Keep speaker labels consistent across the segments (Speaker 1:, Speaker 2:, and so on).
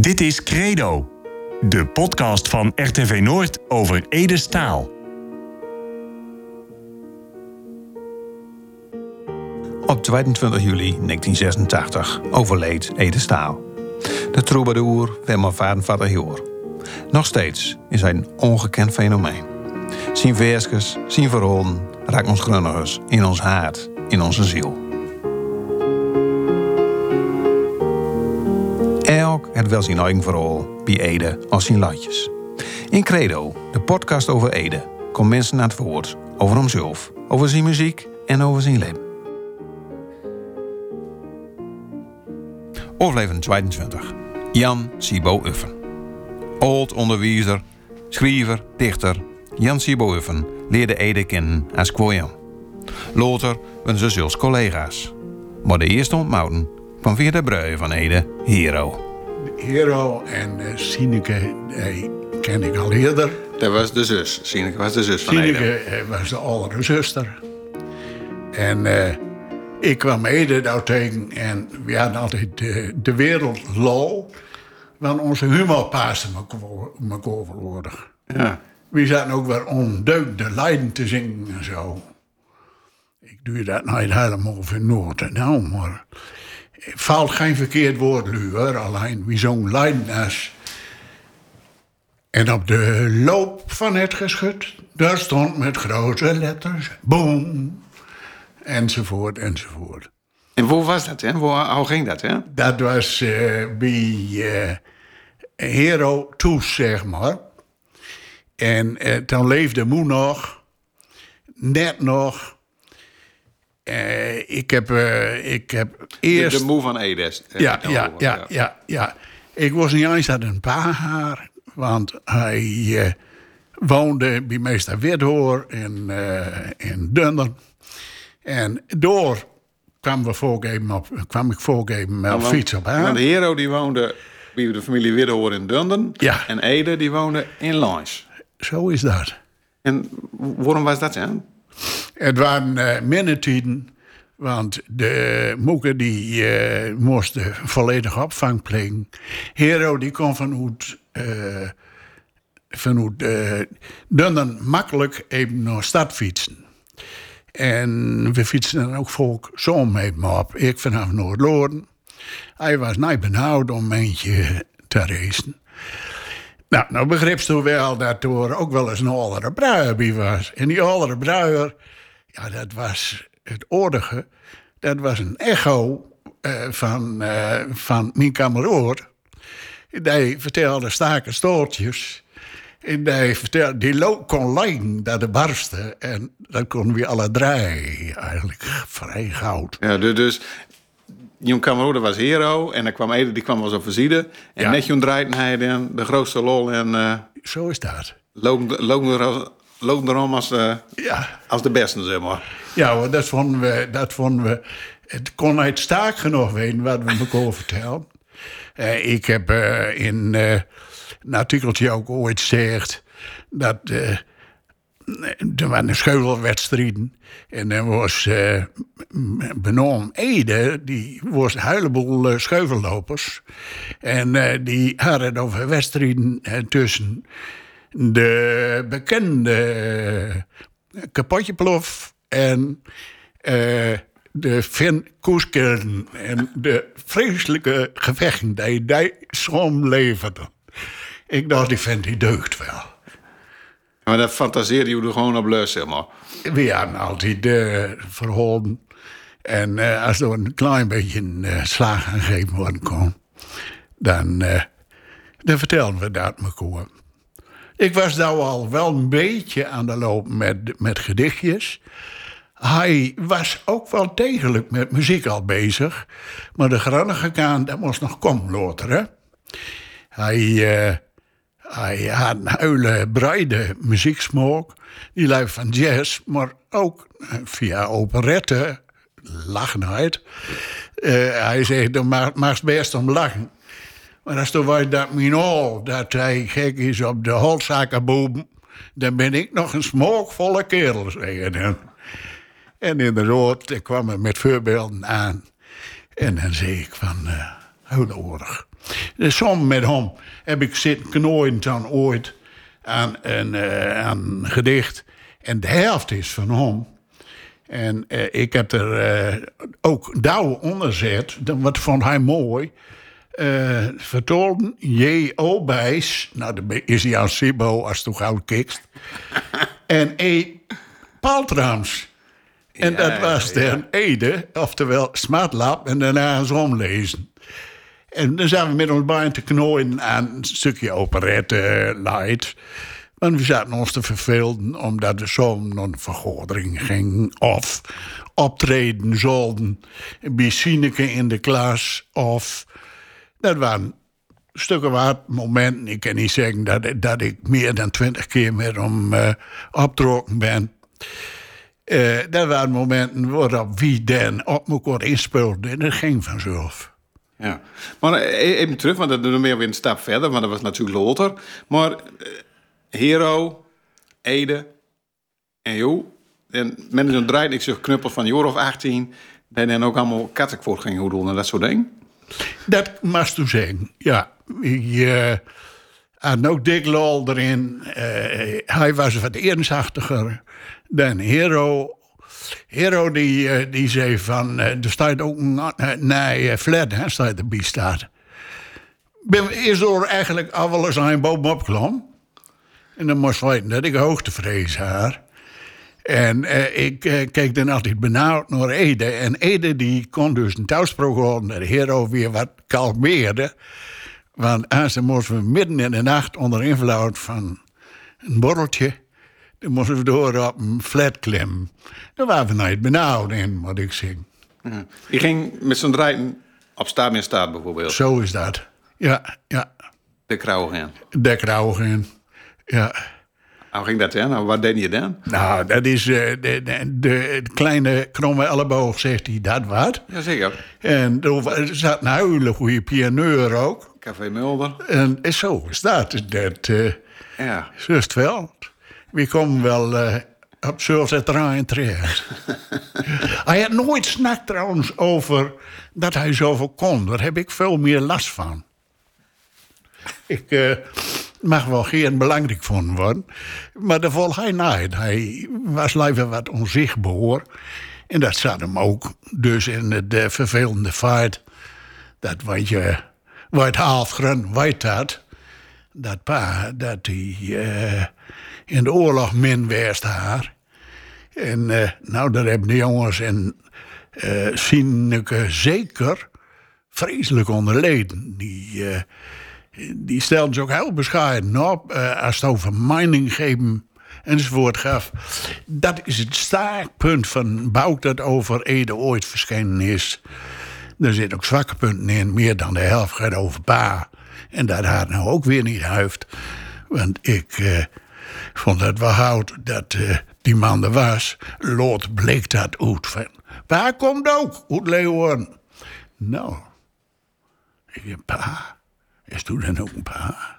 Speaker 1: Dit is Credo, de podcast van RTV Noord over Ede Staal.
Speaker 2: Op 22 juli 1986 overleed Ede Staal. De troubadour Wimmer Vadenvader Joor. Nog steeds is hij een ongekend fenomeen. Zijn versjes, zijn verhalen raakt ons grunnigers in ons hart, in onze ziel. Het wel zijn eigen verhaal bij Ede als zijn latjes. In Credo, de podcast over Ede, komt mensen naar het woord over hemzelf, over zijn muziek en over zijn leven. Overlevend 22. Jan Sibo Uffen. Oud onderwijzer, schrijver, dichter. Jan Sibo Uffen leerde Ede kennen als kwooian. Later werden ze zelfs collega's. Maar de eerste ontmoeting kwam via de brui van Ede Hero.
Speaker 3: Hero en uh, Sineke die ken ik al eerder.
Speaker 2: Dat was de zus. Sineke was de zus van
Speaker 3: Sineke eh, was de oudere zuster. En eh, ik kwam Ede daar tegen en we hadden altijd de, de wereld low. Want onze humor paaste elkaar verloren.
Speaker 2: Ja.
Speaker 3: We zaten ook weer ondeugde lijden te zingen en zo. Ik doe dat nooit helemaal Noord nou, maar... Valt geen verkeerd woord, nu hoor. Alleen wie zo'n lijden is. En op de loop van het geschut, daar stond met grote letters... Boom! Enzovoort, enzovoort.
Speaker 2: En hoe was dat, hè? Hoe, hoe ging dat, hè?
Speaker 3: Dat was eh, bij eh, Hero Toes, zeg maar. En eh, toen leefde moe nog. Net nog. Eh, ik, heb, eh, ik heb
Speaker 2: De,
Speaker 3: eerst...
Speaker 2: de moe van Ede. eh,
Speaker 3: ja, ja, ja, ja, ja. Ik was niet eens aan een paar haar. Want hij woonde bij meester Withoor in, in Dunderen. En door kwam, we voorgeven op, kwam ik voorgeven met fiets op haar.
Speaker 2: de hero die woonde bij de familie Widdehoor in Dunderen.
Speaker 3: Ja.
Speaker 2: En Ede die woonde in Lans.
Speaker 3: Zo is dat.
Speaker 2: En waarom was dat, hè?
Speaker 3: Het waren uh, want de moeke die eh, moest de volledige opvang plegen. Hero die kon vanuit, eh vanuit eh Dunderen makkelijk even naar stad fietsen. En we fietsen dan ook volk zo mee op. Ik vanaf Noord-Loorden. Hij was niet benauwd om eentje te racen. Nou, nou begreep ze wel dat ook wel eens een oudere bruier bij was. En die oudere bruier, ja, dat was het oordige. Dat was een echo eh, van, eh, van mijn kameraad. Die vertelde staken stoortjes. En die, vertelde, die kon lijken dat de barsten. En dat konden we alle drie eigenlijk vrij goud.
Speaker 2: Ja, du- dus Jon Kamerode was hero. En dan kwam Ede, die kwam wel visite. En
Speaker 3: Ja.
Speaker 2: net Jon draaide hij dan de grootste lol. En eh
Speaker 3: Zo is dat.
Speaker 2: loop er- erom als de,
Speaker 3: Ja.
Speaker 2: als de beste, zeg maar.
Speaker 3: Ja dat vonden we. Dat vonden we het kon niet staak genoeg weten wat we elkaar vertellen. Eh, ik heb eh, in eh, een artikeltje ook ooit gezegd dat eh, er waren scheuvelwedstrijden. En er was eh benoemd Ede, die was een heleboel eh, scheuvellopers. En eh, die hadden over wedstrijden tussen de bekende kapotjeplof en de Finn Koeskelden. En de vreselijke gevechten die die som leverden. Ik dacht, die vent die deugt wel.
Speaker 2: Maar dat fantaseerde je er gewoon op lus, zeg.
Speaker 3: We hadden altijd uh, verholen. En eh, als er een klein beetje uh, slaag aan gegeven worden kon, dan, dan vertelden we dat elkaar. Ik was nou al wel een beetje aan de loop met, met gedichtjes. Hij was ook wel degelijk met muziek al bezig. Maar de grannige kant, dat moest nog komen later. Hè? Hij, hij had een hele breide. Die luidt van jazz, maar ook via operette, lachenheid. Uh, hij zegt, dan mag, best om lachen. Maar als toen was dat minol, dat hij gek is op de holzakenboom... dan ben ik nog een smookvolle kerel, zeggen hem. En inderdaad, ik kwam er met voorbeelden aan. En dan zei ik van, uh. Dus samen met hem heb ik zitten knooien dan ooit aan een, uh, aan een gedicht. En de helft is van hem. En uh, ik heb er uh, ook douw onder gezet. Wat vond hij mooi. Uh, vertolden J.O. Bijs. Nou, dan is hij aan Sibo als het gauw kikst. en E. Paltrams. En ja, dat was ja. de Ede, oftewel Smartlab, en daarna eens omlezen. En dan zijn we met ons beiden te knooien aan een stukje operette light. Want we zaten ons te vervelden omdat naar een vergadering ging. Of optreden zouden bij Sineke in de klas. Of dat waren stukken wat momenten. Ik kan niet zeggen dat, dat ik meer dan twintig keer met hem uh, opgetrokken ben. Uh, dat waren momenten waarop wie dan op elkaar inspeelde. En dat ging vanzelf.
Speaker 2: Ja, maar even terug, want dat doen we weer een stap verder, want dat was natuurlijk later. Maar uh, Hero, Ede en jou, en met zo'n draait ik zeg knuppel van jaar of 18, ben dan ook allemaal kattekvoort ging doen en dat soort dingen.
Speaker 3: Dat mag u zeggen, ja. Je had ook Dick Lol erin. Hij was wat ernsachtiger dan Hero. Hero die, die zei van, er staat ook nee, flat, hè, staat erbij staat. Ben eerst door eigenlijk al wel eens aan een boom opklom. En dan moest weten dat ik hoogtevrees had. En ik keek dan altijd benauwd naar Ede. En Ede die kon dus een thuisprook houden dat de hero weer wat kalmeerde. Want dan moesten we midden in de nacht onder invloed van een borreltje... dan moesten we door op een flat klimmen. Dan waren we nooit benauwd in, moet ik zeggen.
Speaker 2: Ja. Die ging met zijn rijden op staat in staat bijvoorbeeld?
Speaker 3: Zo is dat, ja. ja.
Speaker 2: De krauwgen?
Speaker 3: De krauwgen, ja.
Speaker 2: Hoe ging dat dan? Wat deed je dan?
Speaker 3: Nou, dat is uh, de, de, de, kleine kromme elleboog, zegt hij, dat wat.
Speaker 2: Jazeker.
Speaker 3: En er zat een goede pianeur ook.
Speaker 2: Café Mulder.
Speaker 3: En zo is dat. dat uh,
Speaker 2: ja.
Speaker 3: Zo is het wel. We komen wel uh, op zulke terrein terecht. hij had nooit snakt trouwens over dat hij zoveel kon. Daar heb ik veel meer last van. Ik mag wel geen belangrijk van worden. Maar dat valt hij. Hij was liever wat onzichtbaar. En dat zat hem ook dus in de vervelende feit. Dat wat je, wat half grun weet dat. Dat pa, dat hij uh, in de oorlog min was haar. En uh, nou, daar hebben de jongens in uh, Sineke zeker vreselijk onderleden. Die die stelde zich ook heel bescheiden op. Uh, als het over mining geven enzovoort gaf. Dat is het staartpunt van Bouk dat over Ede ooit verschenen is. Er zitten ook zwakke punten in. Meer dan de helft gaat over Pa. En dat had nou ook weer niet huift. Want ik uh, vond het wel hout dat uh, die man er was. Lood bleek dat uit. Van, pa komt ook uit Leeuwen. Nou, ik heb Pa. Is toen dan ook een paar.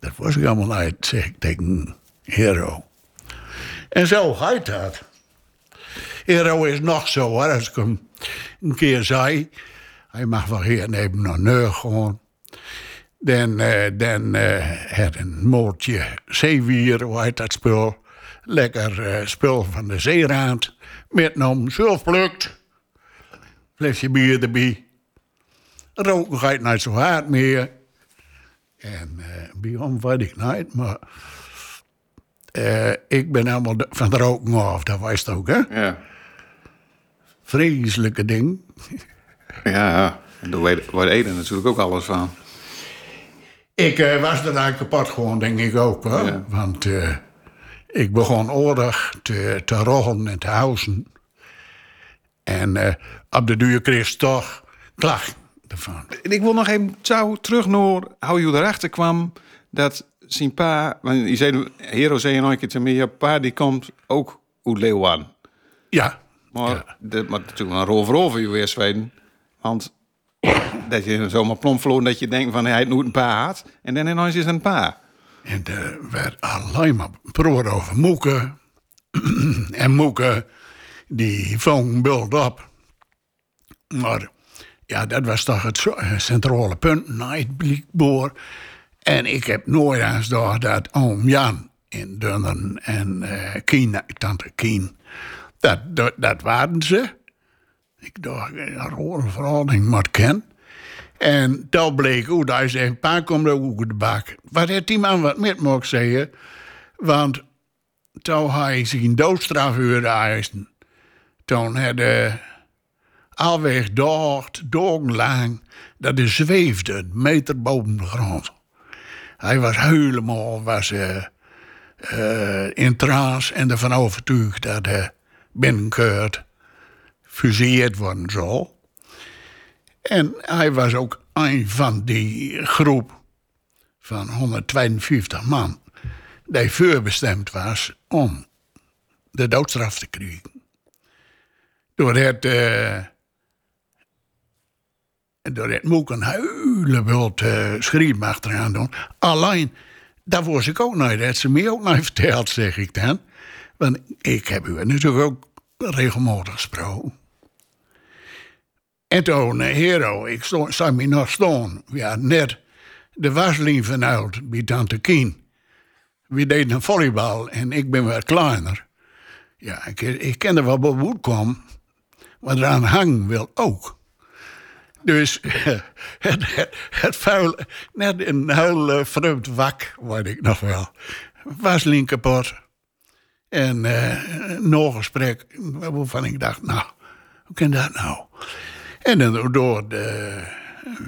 Speaker 3: Dat was ik allemaal uit, zeg ik tegen Hero. En zo gaat dat. Hero is nog zo, hoor, als ik hem een keer zei. Hij mag wel hier even naar neer gewoon. Dan, uh, dan uh, had een moordje zeewier, hoe heet dat spul. Lekker uh, spul van de zeeraad. Met een zelf plukt. Flesje bier erbij. Roken gaat niet zo hard meer. En uh, weet ik niet, maar uh, ik ben helemaal van de roken af, dat weet je ook, hè?
Speaker 2: Ja.
Speaker 3: Vreselijke ding.
Speaker 2: Ja, en daar weet natuurlijk ook alles van.
Speaker 3: Ik uh, was er eigenlijk kapot gewoon, denk ik ook, hoor. Ja. Want ik begon oorlog te, te roggen en te huizen. En op de duur kreeg ik toch klacht ervan.
Speaker 2: Ik wil nog even zo terug naar hoe je erachter kwam dat zijn pa, want je zei, Hero zei nog een keer te me, je pa die komt ook uit Leeuwen.
Speaker 3: Ja.
Speaker 2: Maar,
Speaker 3: ja.
Speaker 2: De, maar natuurlijk een rover over je weer Zweden. Want dat je zomaar plom verloren dat je denkt van hij nooit een pa had. En dan ineens is een pa.
Speaker 3: En er werd alleen maar proor over Moeken. en Moeken, die vong bult op. Maar ja, dat was toch het centrale punt, Nightblickboor. En ik heb nooit eens gedacht dat oom Jan in Dunnen en eh Kien, tante Kien, dat, dat waren ze. Ik dacht, een rare verhouding moet ken. En dat bleek ook, hij zei, pa komt ook uit de bak. Wat heeft die man wat met mogen zeggen? Want toen hij zijn doodstraf hoorde eisen, toen had hij alweer dacht, dagenlang, dat hij zweefde, een meter boven de grond. Hij was helemaal was, eh, eh, in trance en ervan overtuigd dat hij binnenkort fuseerd worden zal. En hij was ook een van die groep van 152 man die voorbestemd was om de doodstraf te krijgen. Door het, eh door het moet een wild uh, schreeuw achteraan doen. Alleen, daar was ik ook nooit. Dat ze me ook nooit verteld, zeg ik dan. Want ik heb u natuurlijk ook regelmatig gesproken. En toen, eh, hero, ik stond, zag me nog staan. Ja, net de waslijn vanuit bij Tante Kien. We deden volleybal en ik ben wat kleiner. Ja, ik, ik kende wat woed kwam. Maar eraan hang wil ook. Dus het, het, het vuil, net een heel uh, vreemd wak, weet ik nog wel. Waslijn kapot. En uh, nog gesprek waarvan ik dacht, nou, hoe kan dat nou? En dan door de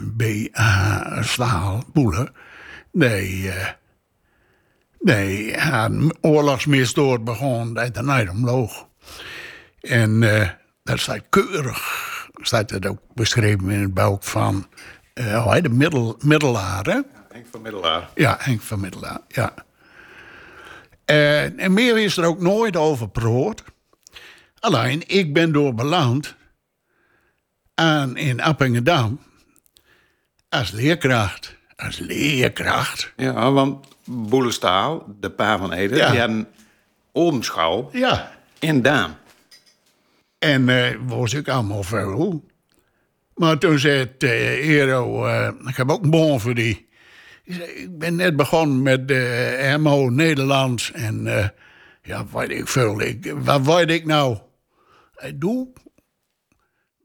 Speaker 3: BA Staal Boelen, die, uh, die had een oorlogsmisdood begon dat de omloog. En uh, dat staat keurig, staat het ook beschreven in het boek van, uh, de middel, Middelaar, hè?
Speaker 2: Henk van Middelaar.
Speaker 3: Ja, Henk van Middelaar, ja. En, en meer is er ook nooit over gepraat. Alleen, ik ben door beland aan in Appingedam als leerkracht. Als leerkracht.
Speaker 2: Ja, want Boelestaal, de pa van Ede,
Speaker 3: Ja.
Speaker 2: die had een oomschouw
Speaker 3: Ja.
Speaker 2: in Daan.
Speaker 3: En eh was ik allemaal veel. Maar toen zei het eh Ero, eh, ik heb ook een bon voor die. Ik, ben net begonnen met de MO Nederlands. En ja, weet ik veel. Ik, wat weet ik nou? Ik doe.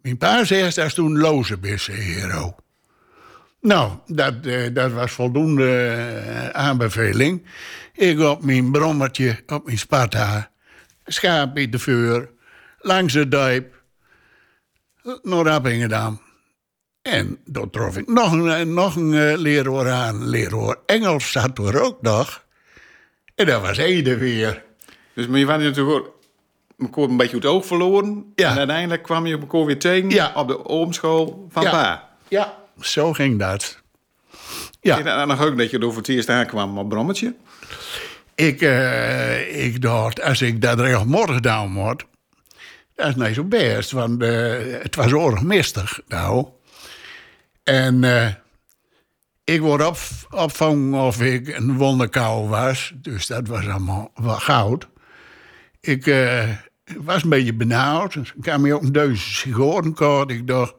Speaker 3: Mijn pa zegt, dat is toen loze bissen, Hero. Nou, dat, eh, dat was voldoende eh, aanbeveling. Ik op mijn brommertje, op mijn Sparta, schaap in de vuur, langs de dijp, naar Appingedam. En toen trof ik nog een, nog een eh, leraar aan. Leraar Engels zat er ook nog. En dat was Ede weer.
Speaker 2: Dus maar je was natuurlijk ook elkaar een beetje het oog verloren.
Speaker 3: Ja.
Speaker 2: En uiteindelijk kwam je elkaar weer tegen
Speaker 3: Ja.
Speaker 2: op de oomschool van
Speaker 3: Ja.
Speaker 2: pa.
Speaker 3: Ja, zo ging dat.
Speaker 2: Ja. En dan nog ook dat je er voor het eerst aankwam op Brommetje.
Speaker 3: ik, eh, ik dacht, als ik dat regelmatig gedaan word, dat is niet zo best, want eh, het was oorlog mistig, nou. En eh, ik word op, opvangen of ik een wonderkou was, dus dat was allemaal wel goud. Ik eh, was een beetje benauwd, ik kwam me ook een duizend sigaren. Ik dacht,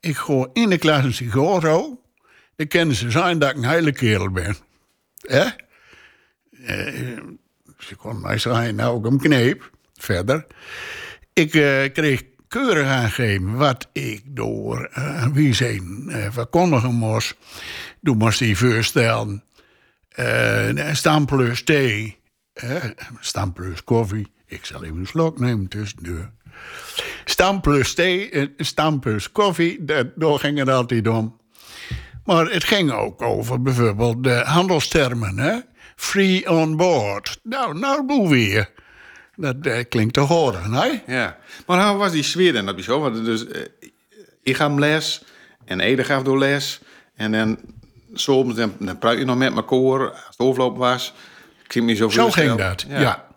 Speaker 3: ik gooi in de klas een sigaro, dan kennen ze zijn dat ik een hele kerel ben. Hè? Ze kon mij zeggen, nou ook een kneep. Verder. Ik eh, kreeg keurig aangegeven wat ik door eh, wie zijn eh, verkondigen moest. Toen moest hij voorstellen. eh stam plus thee. eh, plus koffie. Ik zal even een slok nemen tussendoor. Stam plus thee, eh, stam plus koffie. Dat, daar ging het altijd om. Maar het ging ook over bijvoorbeeld de handelstermen. Hè? Free on board. Nou, nou doe weer. Dat eh, klinkt te horen, hè?
Speaker 2: Ja. Maar hoe was die sfeer dan op die school? Want dus, eh, ik gaf les en Ede gaf door les. En dan soms dan, dan praat je nog met elkaar als het overloop was. Ik zie me zo
Speaker 3: Zo ging dat, ja.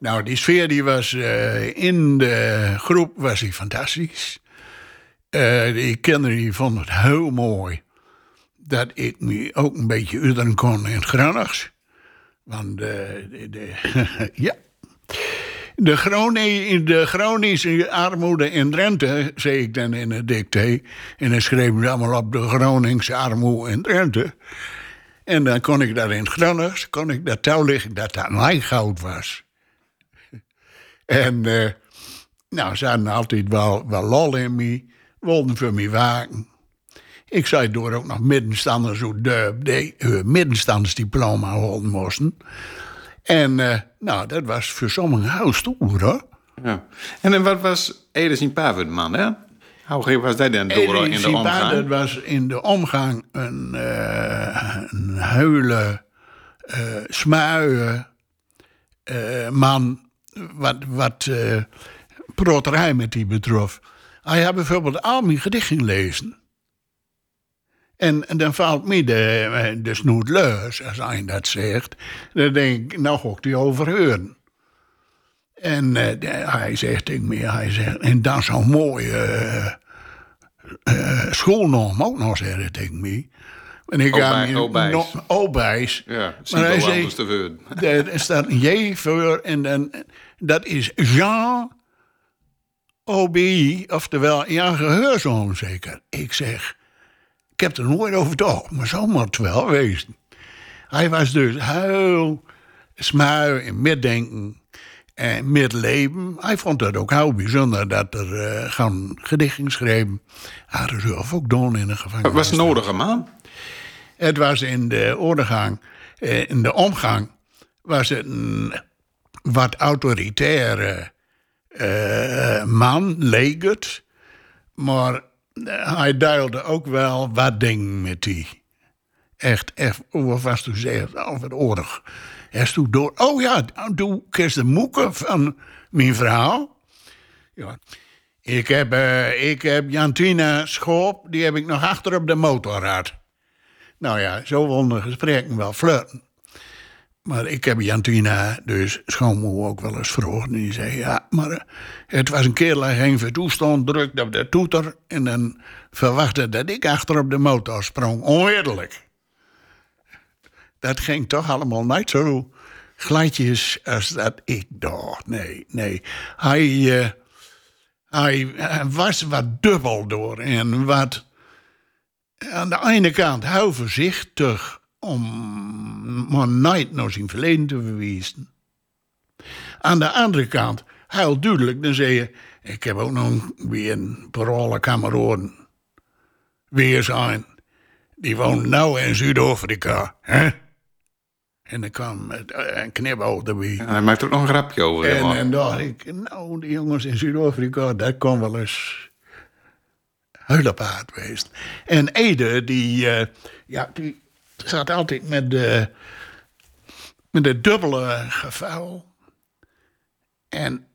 Speaker 3: Nou, die sfeer die was eh, in de groep was die fantastisch. Eh die kinderen die vonden het heel mooi dat ik me ook een beetje uren kon in het Granachts. Want eh, de, de- ja. De, Groni de chronische armoede in Drenthe, zei ik dan in het dicté. En dan schreef ik allemaal op de Groningse armoede in Drenthe. En dan kon ik daar in het Gronings, kon ik dat touw liggen dat dat lijngoud was. En uh, nou, ze hadden altijd wel, wel lol in me, wilden voor me waken. Ik zei door ook nog middenstanders zo de, de uh, middenstandersdiploma houden moesten. En uh, nou, dat was voor sommigen heel stoer hoor.
Speaker 2: Ja. En wat was Ede de man, hè? Hoe was dat dan door in de omgang?
Speaker 3: Dat was in de omgang een, uh, een huile, uh, smuie uh, man, wat, wat uh, proterij met die betrof. Hij had bijvoorbeeld al mijn gedichten lezen. En, en, dan valt me de, de snoet leus, als hij dat zegt. Dan denk ik, nou ga ik die overheuren. En uh, hij zegt tegen me, hij zegt, en dan zo'n mooie uh, uh, schoolnorm ook nog zeggen tegen me. En ik
Speaker 2: ga me
Speaker 3: Obijs.
Speaker 2: Ja, maar hij zegt,
Speaker 3: er staat een J voor en dan, dat is Jean Obi, oftewel Jan Geheurzoon zeker. Ik zeg, ik heb er nooit over gedacht, maar zo moet het wel wezen. Hij was dus heel smuil en middenken en middenleven. Hij vond dat ook heel bijzonder dat er uh, gaan gedichten schreven. Hij had zelf ook doen in de gevangenis.
Speaker 2: Het was nodig, man.
Speaker 3: Het was in de ondergang, in de omgang, was het een wat autoritaire uh, man, leek. Maar hij duilde ook wel wat dingen met die. Echt, echt, wat was toen zeggen, over de oorlog. Hij toen door, oh ja, toen kreeg de moeken van mijn vrouw. Ja. Ik heb, uh, ik heb Jantina Schoop, die heb ik nog achter op de motorrad. Nou ja, zo wonden gesprekken wel flirten. Maar ik heb Jantina, dus schoonmoe, ook wel eens vroeg. En die zei, ja, maar het was een keer dat geen vertoestand, drukte op de toeter... en dan verwachtte dat ik achter op de motor sprong. Onredelijk. Dat ging toch allemaal niet zo gladjes als dat ik dacht. Nee, nee. Hij, hij, hij was wat dubbel door en wat... Aan de ene kant heel voorzichtig om maar nooit naar zijn verleden te verwijzen. Aan de andere kant, heel duidelijk, dan zei je... Ik heb ook nog weer een parole kameraden. Weer zijn. Die woont nou in Zuid-Afrika. hè? En dan kwam met een knipoog erbij.
Speaker 2: Ja, hij maakt ook nog een grapje over.
Speaker 3: En, en dacht ik, nou, die jongens in Zuid-Afrika, dat kan wel eens huilepaard geweest. En Ede, die, uh, ja, die zat altijd met de, met de dubbele geval. En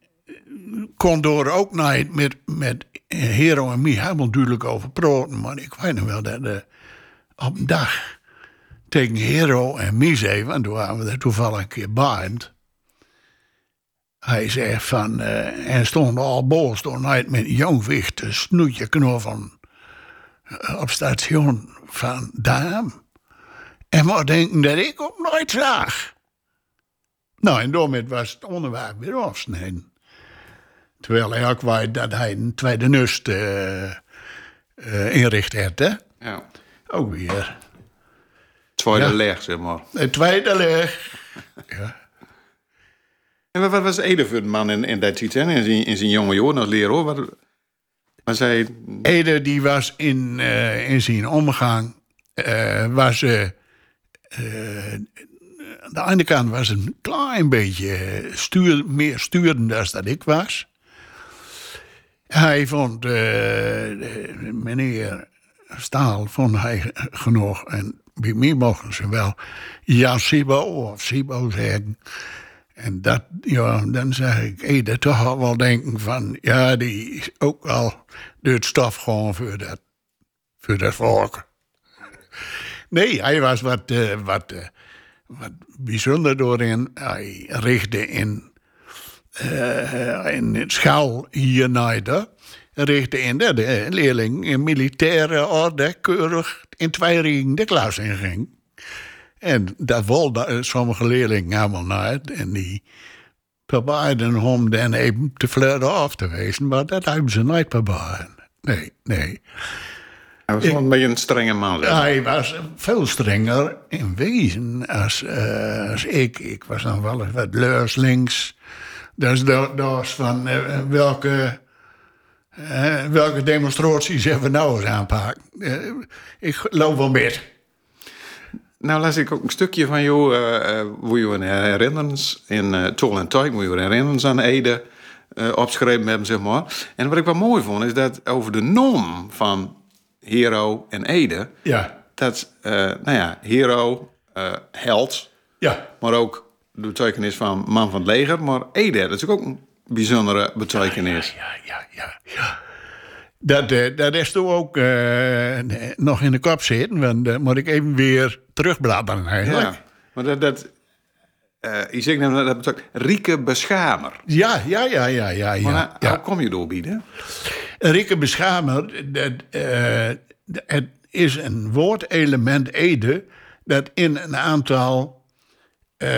Speaker 3: kon door ook niet met, met Hero en mij helemaal duidelijk over praten. Maar ik weet nog wel dat op een dag tegen Hero en mij zei, want toen waren we er toevallig een keer bij. Hij zei van, uh, en stond al boos door niet met jongwicht, snoetje knoffen uh, op station van Daam. En maar denken dat ik ook nooit zag. Nou, en daarmee was het onderwerp weer afsnijden. Terwijl hij ook weet dat hij een tweede nust uh, inricht had, hè?
Speaker 2: Ja.
Speaker 3: Ook weer.
Speaker 2: Tweede ja. leg, zeg maar.
Speaker 3: Een tweede leg. ja.
Speaker 2: En wat was Ede voor een man in, in dat tijd? In zijn, in zijn jonge jaren als leraar? Wat was hij...
Speaker 3: Ede, die was in, uh, in zijn omgang... was uh, aan de ene kant was een klein beetje stuur, meer sturend dan dat ik was. Hij vond, meneer Staal, vond hij genoeg. En bij mij mochten ze wel Jan Sibo of Sibo zeggen. En dat, ja, dan zeg ik, dat toch al wel denken van, ja, die is ook wel het stof gewoon voor dat, voor dat volk. Nee, hij was wat, uh, wat, uh, wat bijzonder doorin. Hij richtte in, uh, in schaal hier naar richtte in de, de leerling in militaire orde keurig in twee ringen de klas inging. En dat wilden sommige leerlingen helemaal niet. En die probeerden om dan even te flirten af te wezen, maar dat hebben ze nooit probeerd. Nee, nee.
Speaker 2: Hij was wel een beetje een strenge man. zeg.
Speaker 3: Hij was veel strenger in wezen als, eh, als ik. Ik was dan wel eens wat leurs links. Dus dat, was van eh, welke, eh, welke demonstraties hebben we nou eens aanpakken. Eh, ik loop wel met.
Speaker 2: Nou las ik ook een stukje van jou, uh, hoe je herinnert in uh, Tol en Tuik, hoe je herinnert aan Ede eh, opgeschreven hebben, zeg maar. En wat ik wel mooi vond, is dat over de norm van Hero en Ede,
Speaker 3: Ja,
Speaker 2: dat, nou ja, Hero, held,
Speaker 3: ja,
Speaker 2: maar ook de betekenis van man van het leger, maar Ede, dat is ook een bijzondere betekenis.
Speaker 3: ja, ja, ja. ja. Dat, eh, dat is toch ook eh, nog in de kop zitten, want dan moet ik even weer terugbladeren eigenlijk.
Speaker 2: Ja, maar dat, dat eh je zegt nou, dat betekent Rieke Beschamer.
Speaker 3: Ja, ja, ja, ja, ja. ja,
Speaker 2: Maar
Speaker 3: ja.
Speaker 2: hoe kom je doorbieden?
Speaker 3: Rikke Beschamer, dat, eh, het is een woordelement Ede dat in een aantal uh,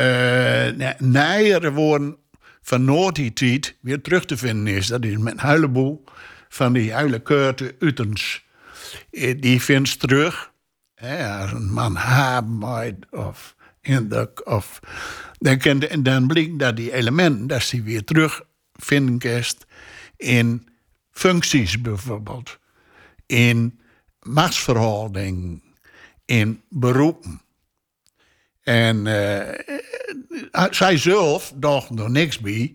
Speaker 3: nijere woorden van Noord-Tiet weer terug te vinden is. Dat is met huilenboel van die huilenkeurte Utens. Eh, Die vindt terug. Als een man haat of indruk of... Dan, kan, en dan blijkt dat die elementen, dat ze weer terug vinden kerst in functies bijvoorbeeld. In machtsverhouding. In beroepen. En eh, zij zelf dacht er niks bij.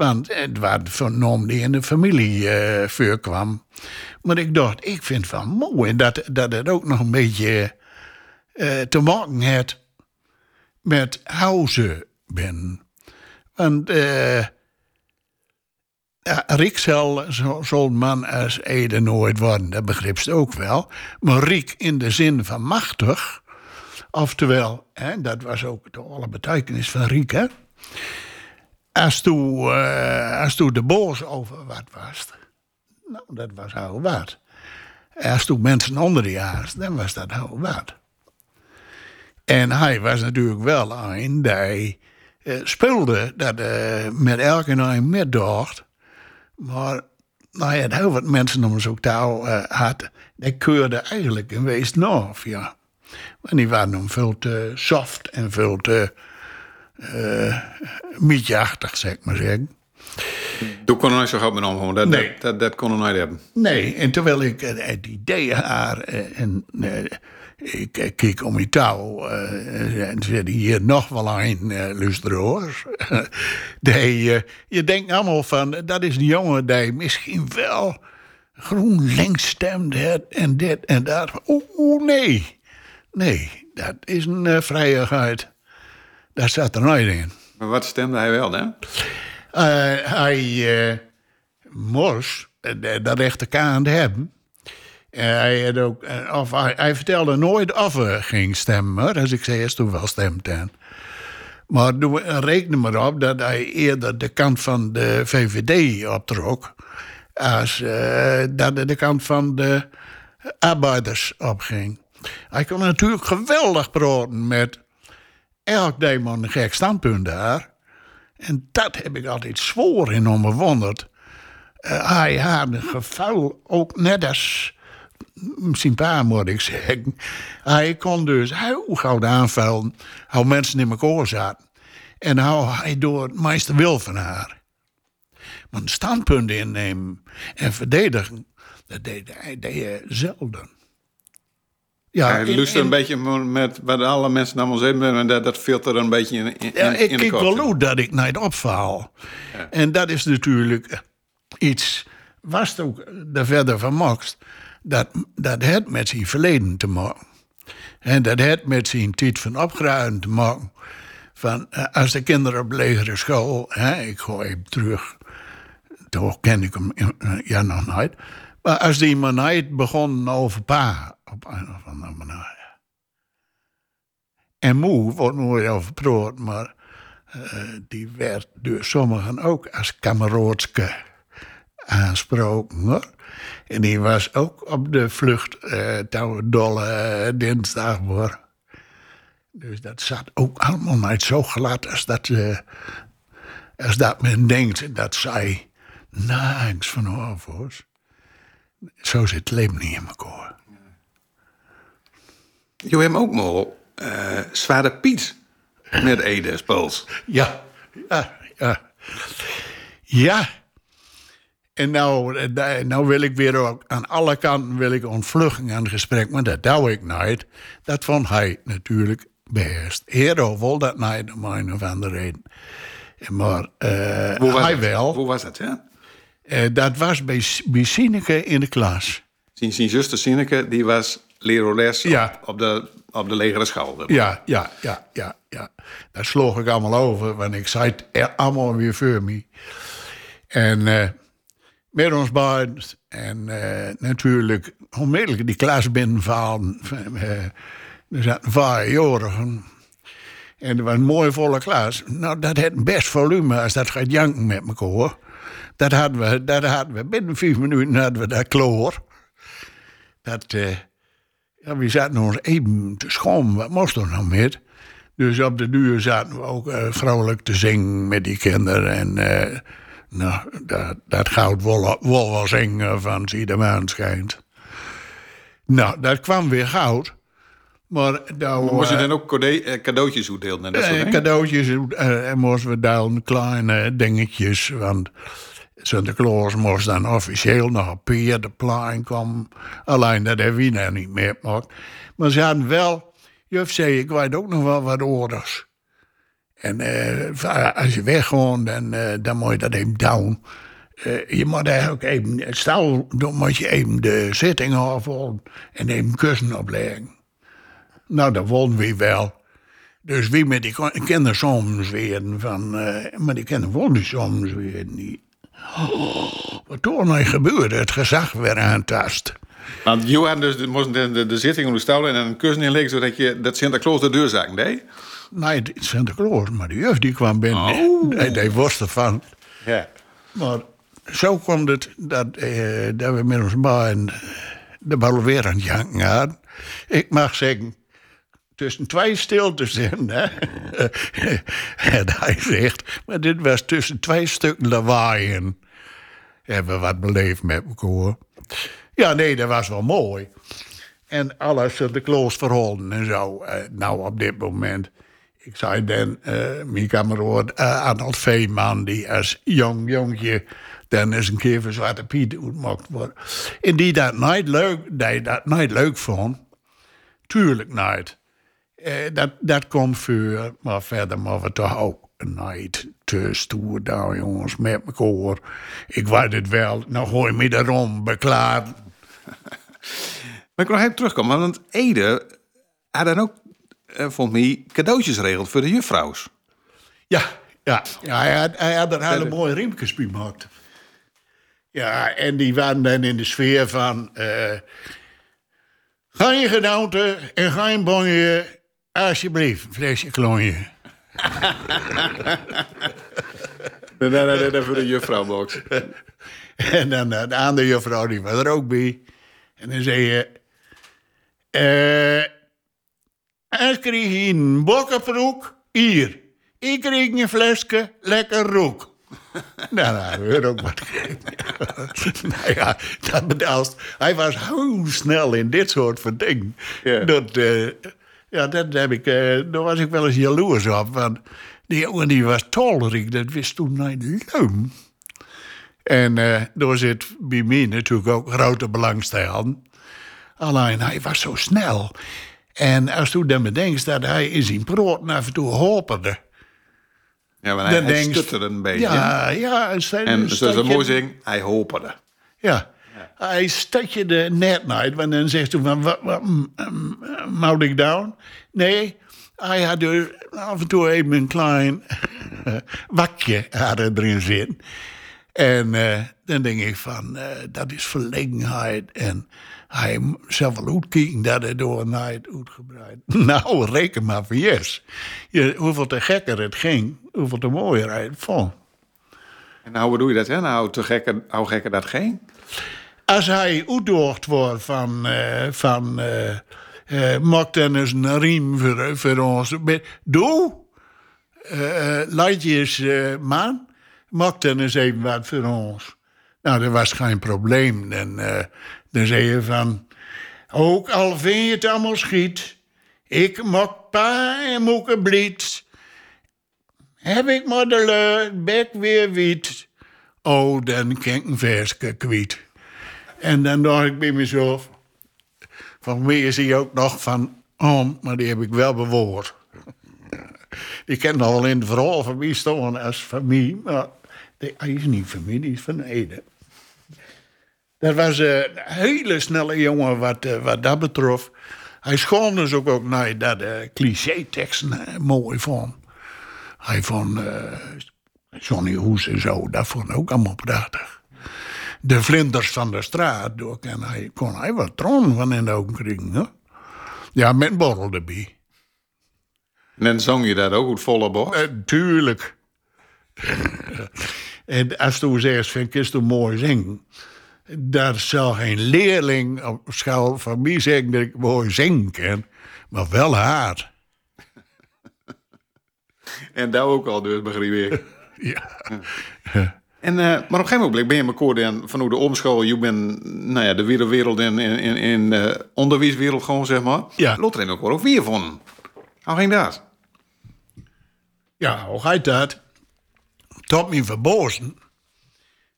Speaker 3: Want het waren van norm die in de familie eh voorkwam. Maar ik dacht, ik vind het wel mooi dat, dat het ook nog een beetje eh, te maken heeft met huizen ben. Want eh ja, Riek zal zo- zo'n man als Ede nooit worden, dat begrijpt ze ook wel. Maar Riek in de zin van machtig, oftewel, hè, dat was ook de alle betekenis van Riek, hè. Als toen, eh, de boos over wat was, nou, dat was heel wat. Als toen mensen onder die haast, dan was dat heel wat. En hij was natuurlijk wel een die eh, speelde dat eh, met elke een metdacht. Maar nou ja, heel wat mensen om zo'n taal eh, had, die keurde eigenlijk een wees af, ja. Maar die waren dan veel te soft en veel te mietjeachtig, zeg maar zeggen.
Speaker 2: Toen kon nooit zo goed met. Dat,
Speaker 3: Nee.
Speaker 2: dat, dat, dat kon er nooit hebben.
Speaker 3: Nee, en terwijl ik eh, het idee haar eh, en eh, ik eh, keek om die touw eh, en zei hier nog wel een uh, die, eh, je denkt allemaal van dat is een jongen die misschien wel GroenLinks stemt het en dit en dat. Oeh, nee. Nee, dat is een uh, vrijheid. Daar staat er nooit in.
Speaker 2: Maar wat stemde hij wel, hè?
Speaker 3: Uh, hij uh, moest de, de rechterkant hebben. En hij, had ook, uh, of hij, hij, vertelde nooit of hij ging stemmen. Dus ik zei eerst toen wel stemt dan. Maar reken maar op dat hij eerder de kant van de VVD optrok. Als uh, dat hij de kant van de arbeiders opging. Hij kon natuurlijk geweldig praten met elk demon een gek standpunt daar. En dat heb ik altijd zwoer in onbewonderd. Uh, hij had een gevuil, ook net als misschien paar moet ik zeggen. Hij kon dus heel gauw aanvallen hoe mensen in elkaar zaten. En hoe hij door het meeste wil van haar. Maar een standpunt innemen en verdedigen, dat deed hij zelden.
Speaker 2: Ja, hij lust een beetje met wat alle mensen naar ons heen en dat, dat filter een beetje in, in,
Speaker 3: ja, ik
Speaker 2: in
Speaker 3: kijk wel hoe dat ik niet opval. Ja. En dat is natuurlijk iets, was het ook er verder van mocht, dat, dat het met zijn verleden te maken. En dat het met zijn tijd van opgeruimd te maken. Van, eh, als de kinderen op legere school, hè, ik gooi hem terug, toch ken ik hem ja nog nooit. Maar als die niet begon over pa, op een of andere manier. En moe wordt nooit over maar uh, die werd door sommigen ook als kameraadske aansproken. Hoor. En die was ook op de vlucht uh, dolle uh, dinsdag hoor. Dus dat zat ook allemaal niet zo glad als dat ze als dat men denkt dat zij niks van af was. Zo zit het leven niet in elkaar.
Speaker 2: Je hebt ook mal uh, Zwarte Piet met Ede speelt.
Speaker 3: Ja, ja, ja. Ja. En nou, eh, nou wil ik weer ook aan alle kanten wil ik ontvluchting aan het gesprek, maar dat doe ik nooit. Dat vond hij natuurlijk best. Hero wil dat niet om een of andere reden. Maar uh, hij wel.
Speaker 2: Hoe was het, ja?
Speaker 3: Eh, dat was bij, bij Sineke in de klas.
Speaker 2: Zijn, zijn zuster Sineke, die was lerares
Speaker 3: Ja.
Speaker 2: op, op, de, op de legere school.
Speaker 3: Ja, ja, ja, ja, ja. Daar sloeg ik allemaal over, want ik zei het allemaal weer voor me. En eh, met ons beiden. En eh, natuurlijk onmiddellijk die klas binnenvallen. Uh, er zaten vijfjarigen. En er was een mooie volle klas. Nou, dat had best volume als dat gaat janken met elkaar. Dat hadden we, dat hadden we binnen vijf minuten hadden we dat kloor. Dat, eh, ja, we zaten ons even te schoon. Wat moest er nou met? Dus op de duur zaten we ook eh, vrolijk te zingen met die kinderen. En eh, nou, dat, dat goud wel zingen van zie de maan schijnt. Nou, dat kwam weer goud. Maar nou,
Speaker 2: Moest je
Speaker 3: eh,
Speaker 2: dan ook eh, cadeautjes uitdelen? en dat soort
Speaker 3: eh,
Speaker 2: dingen?
Speaker 3: cadeautjes en moesten we dan kleine dingetjes. Want Sinterklaas moest dan officieel nog op Pier de plein komen. Alleen dat hebben we nou niet meer gemaakt. Maar ze hadden wel, juf zei, ik weet ook nog wel wat orders. En als je weggaat, dan, dan moet je dat even down. Je moet eigenlijk even, stel, dan moet je even de zitting afhouden en even kussen opleggen. Nou, dat wonnen we wel. Dus wie met die kinderen soms weer van, eh, maar die kinderen wonnen soms weer niet. Oh, wat toen nou gebeurde, het gezag werd aantast.
Speaker 2: Want je had dus, moest de, de, de zitting onderstellen en een kussen inleggen zodat je dat Sinterklaas de deur deed.
Speaker 3: Nee, het is Sinterklaas, maar die juf die kwam binnen. Die, die wist ervan.
Speaker 2: Ja.
Speaker 3: Maar zo kwam het dat, eh, dat we met ons beiden de bal weer aan het janken hadden. Ik mag zeggen, tussen twee stiltes in. Hè? en hij zegt, maar dit was tussen twee stukken lawaai in. Hebben we wat beleefd met elkaar. Ja, nee, dat was wel mooi. En alles de kloos verholden en zo. Eh, nou, op dit moment. Ik zei dan, eh mijn kameraad uh, Arnold Veeman, die als jong jongetje dan eens een keer voor Zwarte Piet uitmocht worden. En die dat nooit leuk, die dat nooit leuk vond. Tuurlijk nooit. Eh, dat, dat komt voor, maar verder maar we toch ook nooit te stoer daar, jongens, met elkaar. Ik weet het wel, nou gooi me daarom beklaard.
Speaker 2: Maar ik wil nog even terugkomen, want Ede had dan ook, eh, volgens mij, cadeautjes geregeld voor de juffrouws.
Speaker 3: Ja, ja, ja hij, had, hij had er hele mooie riempjes bij gemaakt. Ja, en die waren dan in de sfeer van... eh geen gedaante en geen bonje, alsjeblieft, een flesje klonje.
Speaker 2: Nee, nee, nee, nee, voor de juffrouwbox.
Speaker 3: En dan eh, de andere juffrouw, die was er ook bij. En dan zei je... eh als kreeg een bokkenbroek, hier. Ik kreeg een flesje lekker roek. nou, nou, weer ook wat. nou ja, dat bedoelt, hij was heel snel in dit soort van dingen. Dat, eh, ja, dat heb ik, eh, daar was ik wel eens jaloers op. Want die jongen die was tollerig, dat wist toen niet. En eh daar zit bij mij natuurlijk ook grote belangstelling. Alleen hij was zo snel. En als je dan bedenkt dat hij in zijn brood af en toe hoperde.
Speaker 2: Ja, maar hij,
Speaker 3: Dan
Speaker 2: hij
Speaker 3: denk
Speaker 2: een beetje.
Speaker 3: Ja, ja. Een steun-
Speaker 2: En
Speaker 3: een
Speaker 2: zoals
Speaker 3: stukje-
Speaker 2: mooi zeggen, hij hoperde.
Speaker 3: Ja. Hij stukje de net want dan zegt hij van, wat, wat mm, mm, moet ik down? Nee, hij had er af en toe even een klein wakje er erin zitten. En eh, dan denk ik van, eh, dat is verlegenheid. En hij zelf wel uitkijken dat hij door een uitgebreid. Nou, reken maar voor yes. Je, hoeveel te gekker het ging, hoeveel te mooier hij het vond.
Speaker 2: En nou, hoe doe je dat, hè? Nou, te gekker, hoe gekker dat geen?
Speaker 3: Als hij uitdoord wordt van, eh van eh eh, maak dan eens een riem voor, voor ons. Doe, laat je eens, man, Mocht dan even wat voor ons? Nou, dat was geen probleem. En dan zei je van... Ook al vind je het allemaal schiet... Ik mok pa en moeke bliet. Heb ik maar de leut, bek weer wiet. Oh, dan kan een versje kwiet. En dan dacht ik bij mezelf... Van wie is hij ook nog van... Oh, maar die heb ik wel bewoord. Die kent al in het verhaal van wie staan als familie. Maar die, hij is niet familie, die is van Ede. Dat was een hele snelle jongen wat, eh, wat dat betrof. Hij schoon dus ook, ook naar dat uh, cliché-teksten eh, mooi vond. Hij vond eh, Johnny Hoes en zo, dat vond hij ook allemaal prachtig. De vlinders van de straat, door kon hij, kon hij wat tron van in de ogen kringen. hè? Ja, met een borrel erbij.
Speaker 2: En dan zong je dat ook goed volle bocht.
Speaker 3: Eh, tuurlijk. en als toen zegt, vind ik het mooi zingen. Daar zal geen leerling op school van mij zeggen dat ik mooi zingen kan. Maar wel hard.
Speaker 2: En daar ook al dus, begreep ik.
Speaker 3: Ja.
Speaker 2: En, eh, maar op een gegeven moment ben je me koord en van hoe de omschool, je bent nou ja, de wereldwereld in, in, in, in de onderwijswereld gewoon, zeg maar.
Speaker 3: Ja.
Speaker 2: Lotte en ook wel ook weer van. Hoe ging dat?
Speaker 3: Ja, hoe gaat dat? Tot mijn verbozen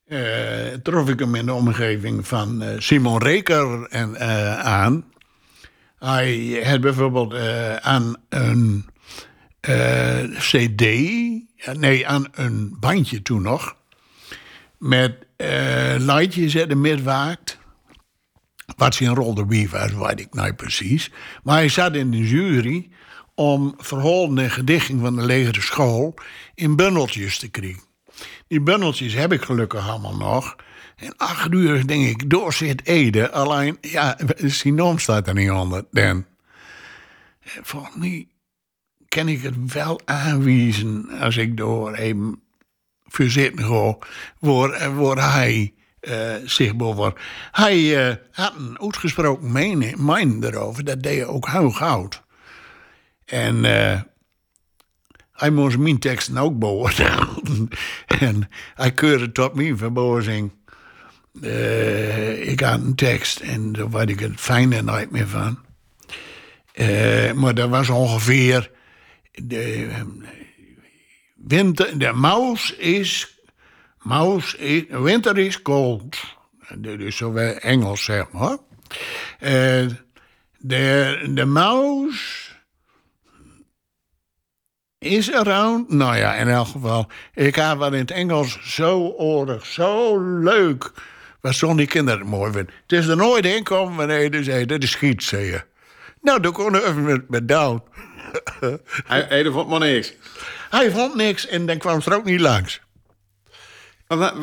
Speaker 3: eh, trof ik hem in de omgeving van eh, Simon Reker en, aan. Hij had bijvoorbeeld aan een CD, nee, aan een bandje toen nog, met liedjes in de midwaakt. Wat zijn rol erbij was, weet ik nou precies. Maar hij zat in de jury om verhalen en gedichten van de legere school in bundeltjes te krijgen. Die bundeltjes heb ik gelukkig allemaal nog. En acht uur denk ik, door zit Ede. Alleen, ja, naam staat er niet onder. Dan. Volgens mij kan ik het wel aanwijzen als ik door even verzitten ga, waar, waar hij eh, zich boven. Hij eh, had een uitgesproken mening, mening erover, dat deed hij ook heel goud. En eh, hij moest mijn teksten ook beoordelen. en hij keurde tot mijn verbozing. Eh, ik had een tekst en daar weet ik het fijne nooit meer van. Eh, maar dat was ongeveer. De, winter, de mouse is. Mouse. Winter is cold. Dat is zo wel Engels, zeg maar. Eh, de, de mouse is around. Nou ja, in elk geval. Ik had wat in het Engels zo oordig, zo leuk. Wat zo'n die kinderen mooi vinden. Het is er nooit in komen wanneer je zei, dat is schiet, zei je. Nou, dan kon even met, met down.
Speaker 2: Hij, hij vond maar niks.
Speaker 3: Hij vond niks en dan kwam ze er ook niet langs.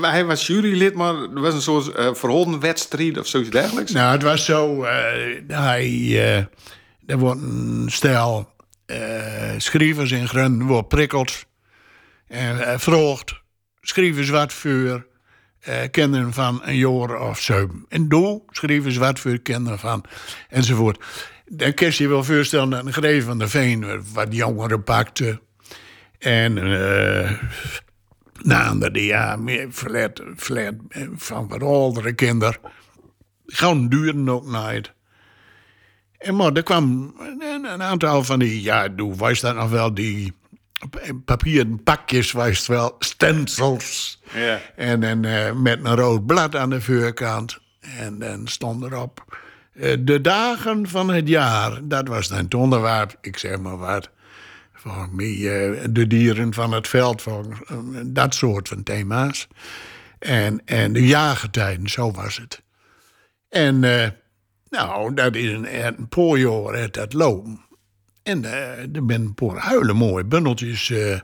Speaker 2: Hij was jurylid, maar er was een soort uh, verholden wedstrijd of zoiets dergelijks.
Speaker 3: Nou, het was zo. eh, hij, eh, er wordt een stel eh schrijvers in Grun wordt prikkeld. En uh, vroegt, schrijven ze wat voor eh, kinderen van een jaar of zo. En doe, schrijven ze wat voor kinderen van, enzovoort. Dan kun je je wel voorstellen dat een Greef van de Veen wat jongeren pakte. En eh na andere ja, meer flat, flat eh, van wat oudere kinderen. Gewoon duren ook nooit. En maar er kwam een, een aantal van die, ja, doe, wijst dat nog wel, die papieren pakjes, wijst wel, stencils.
Speaker 2: Ja.
Speaker 3: En, en eh, met een rood blad aan de voorkant. En dan stond erop, de dagen van het jaar. Dat was dan het onderwerp, ik zeg maar wat. Voor mij, eh, de dieren van het veld, voor, eh, dat soort van thema's. En, en de jaargetijden, zo was het. En eh, nou, dat is een, een heeft dat lopen. En eh, er ben een paar huilen mooie bundeltjes eh,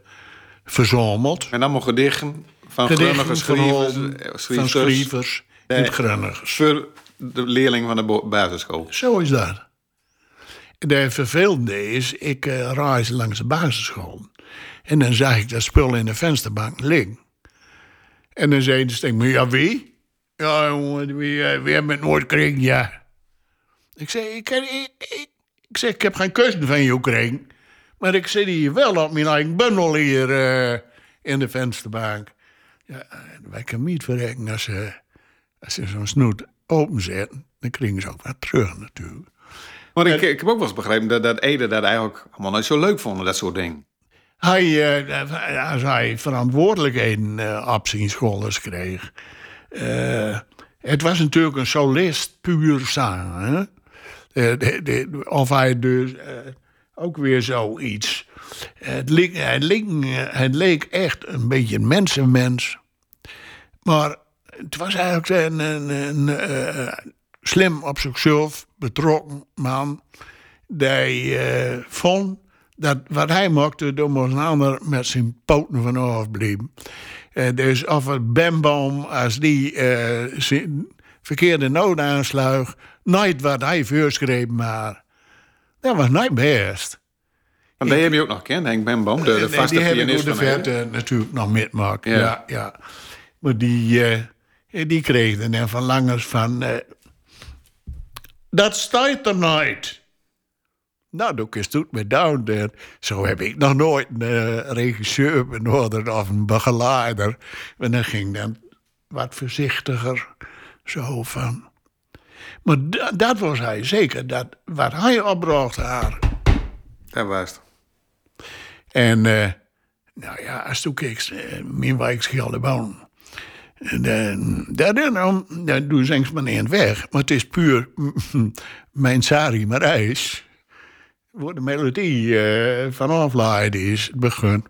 Speaker 3: verzameld.
Speaker 2: En allemaal gedichten van grunnige
Speaker 3: van,
Speaker 2: schrijvers. eh,
Speaker 3: van
Speaker 2: schrijfsters
Speaker 3: schrijvers
Speaker 2: de leerling van de basisschool.
Speaker 3: Zo is dat. De vervelende is, ik eh reis langs de basisschool. En dan zag ik dat spul in de vensterbank liggen. En dan zei de stem, ja wie? Ja wie, eh, wie hebben het nooit gekregen? Ja. Ik ik, ik, ik, zeg, ik heb geen kussen van je gekregen. Maar ik zit hier wel op mijn eigen bundel hier eh, in de vensterbank. Ja, wij kunnen niet verrekken als als ze zo'n snoet openzetten. Dan krijgen ze ook wat terug natuurlijk.
Speaker 2: Maar ik, ik heb ook wel eens begrepen dat, dat Ede dat eigenlijk allemaal nooit zo leuk vonden, dat soort dingen.
Speaker 3: Hij, eh, als hij verantwoordelijkheden uh, op zijn kreeg. eh, het was natuurlijk een solist puur zang. Hè? Eh, de- de- of hij dus eh, ook weer zoiets. Het leek, het, leek, het leek echt een beetje een mensenmens. Maar het was eigenlijk een, een, een, eh, slim op zichzelf betrokken man. Die eh, vond dat wat hij maakte, daar moest een ander met zijn poten van afblijven. Eh, dus of het Bemboom, als die zijn verkeerde noot aansluit, nooit wat hij voorschreef, maar dat was niet best.
Speaker 2: Want die heb je ook nog gekend, Henk Bemboom, de, de vaste
Speaker 3: die heb ik
Speaker 2: pianist
Speaker 3: de verte natuurlijk nog metmaken.
Speaker 2: Ja.
Speaker 3: Ja. Ja, Maar die, die kreeg er dan van langers van... eh, dat staat er nooit. Nou, doe eens doet me down. Zo heb ik nog nooit een eh, regisseur benaderd of een begeleider. En dan ging dan wat voorzichtiger zo van... Maar da- dat was hij zeker. Dat, wat hij opbracht haar...
Speaker 2: Dat was het.
Speaker 3: En eh, nou ja, als toen keek, uh, mijn wijk Schildeboom. Daarom, dan doe ze maar niet weg. Maar het is puur mijn Sari Marijs. Waar de melodie eh, van afleiden is, het begin.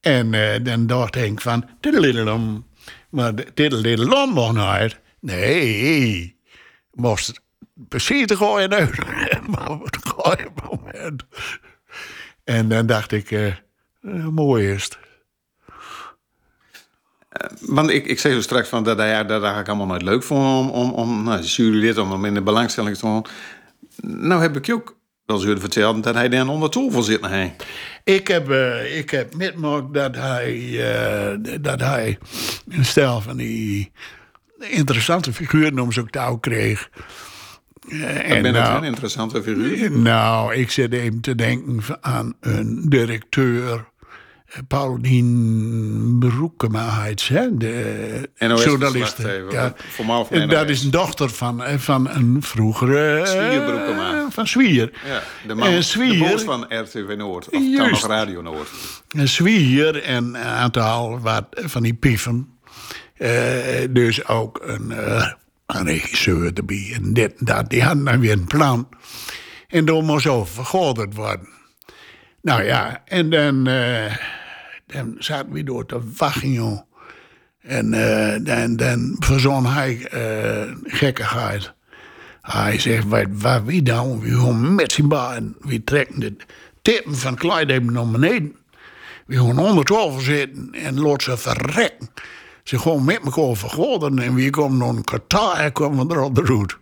Speaker 3: En eh, dan dacht ik van, tiddeliddelom. Maar tiddeliddelom mag nooit. Nee, moest precies te gooien uit. Maar moment. En dan dacht ik, eh, mooi het.
Speaker 2: Want ik, ik zei zo straks van dat hij dat eigenlijk allemaal nooit leuk vond om, om, om nou, jurylid om hem in de belangstelling te houden. Nou heb ik je ook wel eens verteld dat hij dan onder tafel zit hij.
Speaker 3: Ik heb, eh, ik heb metgemaakt dat hij, eh, dat hij een stel van die interessante figuren om zijn touw kreeg. Eh,
Speaker 2: Ik ben
Speaker 3: nou,
Speaker 2: het een interessante figuur.
Speaker 3: Nou, ik zit even te denken aan een directeur. Eh, Paulien Broekema heet ze, hè? de
Speaker 2: NOS
Speaker 3: journaliste.
Speaker 2: van
Speaker 3: En dat is een dochter van, eh, van een vroegere... eh,
Speaker 2: Zwier Broekema.
Speaker 3: Van Zwier.
Speaker 2: Ja, de man,
Speaker 3: En
Speaker 2: de
Speaker 3: Zwier-
Speaker 2: boos van RTV Noord, of
Speaker 3: Juist.
Speaker 2: Radio Noord.
Speaker 3: Een zwier en een aantal wat van die pieven. Eh, dus ook een, eh, een regisseur erbij. En dit en dat. Die hadden dan weer een plan. En daar moest over vergoderd worden. Nou ja, en dan, eh, dan zaten we door te wachten. En eh, dan, dan verzon hij eh, gekkigheid. Hij zegt, wat, wat wie dan? We gaan met zijn baan. We trekken de tippen van even naar beneden. We gaan onder tafel zitten en laten ze verrekken. Ze gewoon met elkaar vergoderen en wie een kwartier en komen er onderuit.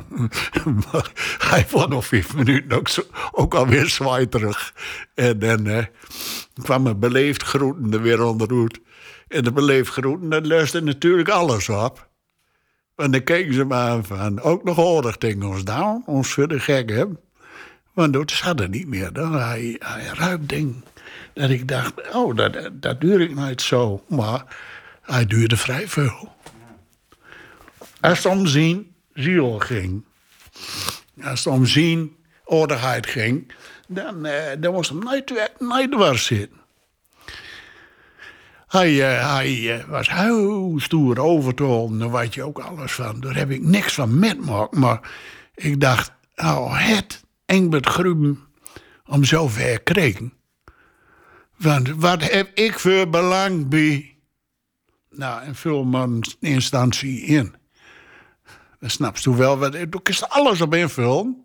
Speaker 3: maar hij was nog vijf minuten ook, zo, ook alweer zwaai En dan eh, kwam een beleefd groeten er weer onderuit. En de beleefd groeten, dat luisterde natuurlijk alles op. En dan keken ze me aan van, ook nog aardig tegen ons down, ons voor de gek hebben. Want dat zat er niet meer. Dan hij, hij ruikt ding. Dat ik dacht, oh, dat, dat duurde ik nooit zo. Maar hij duurde vrij veel. Als het om zien ziel ging. Als het om zien aardigheid ging. Dan, eh, dan was hem nooit, nooit dwars. Hij, eh, hij eh, was heel stoer overtoon, daar weet je ook alles van. Daar heb ik niks van metgemaakt. Maar ik dacht, nou, het Engbert Gruben om zover kregen. Want wat heb ik voor belang bij? Nou, en vul een instantie in. Dan snapst u wel, wat, ik is alles op invullen.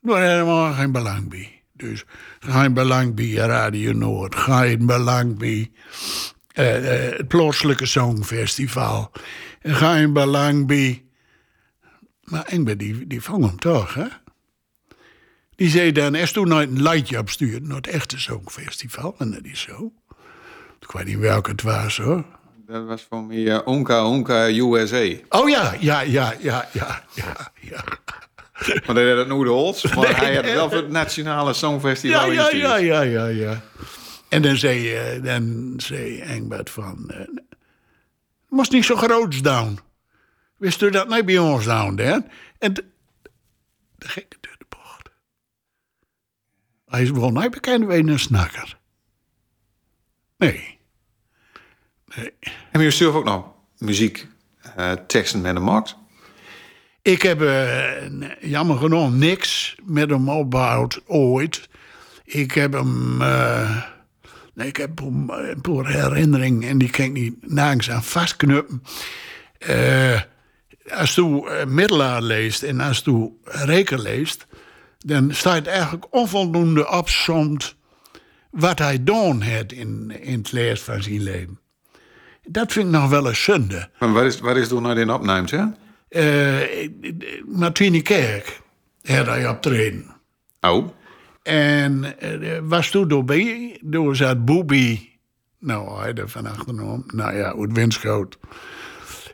Speaker 3: Daar helemaal geen belang bij. Dus geen belang bij Radio Noord, geen belang bij eh, eh, het plaatselijke Songfestival, geen belang bij. Maar Engbert, die, die vond hem toch, hè? Die zei dan, is toen nooit een lightje opsturen naar het echte Songfestival. En dat is zo. Ik weet niet welke het was, hoor.
Speaker 2: Dat was van mij eh, Onka Onka USA.
Speaker 3: Oh ja, ja, ja, ja, ja, ja, ja.
Speaker 2: Maar hij had het nooit gehoord. Maar
Speaker 3: Nee,
Speaker 2: hij had wel voor het Nationale Songfestival
Speaker 3: Ja, ja, ja, ja, ja, ja. En dan zei, eh, dan zei Engbert van... eh moest niet zo groot down. Wist u dat niet bij ons down, Dan? En de, de gekke door de bocht. Hij is wel niet bekend een snakker. Nee. Nee.
Speaker 2: Heb je zelf ook nog muziek, eh, teksten met de markt?
Speaker 3: Ik heb eh, jammer genoeg niks met hem opgebouwd ooit. Ik heb hem. eh, nee, ik heb een paar herinneringen en die kan ik niet nergens aan vastknuppen. Als je middelaar leest en als je reken leest, dan staat eigenlijk onvoldoende opzomd wat hij gedaan heeft in, in het lezen van zijn leven. Dat vind ik nog wel een zonde.
Speaker 2: Waar is, waar is toen naar in opnames, hè?
Speaker 3: Eh Martini Kerk had hij optreden.
Speaker 2: Oh.
Speaker 3: En eh, was toen doorbij, door zat Boobie, nou, hij er van achterom, nou ja, uit Winschoot.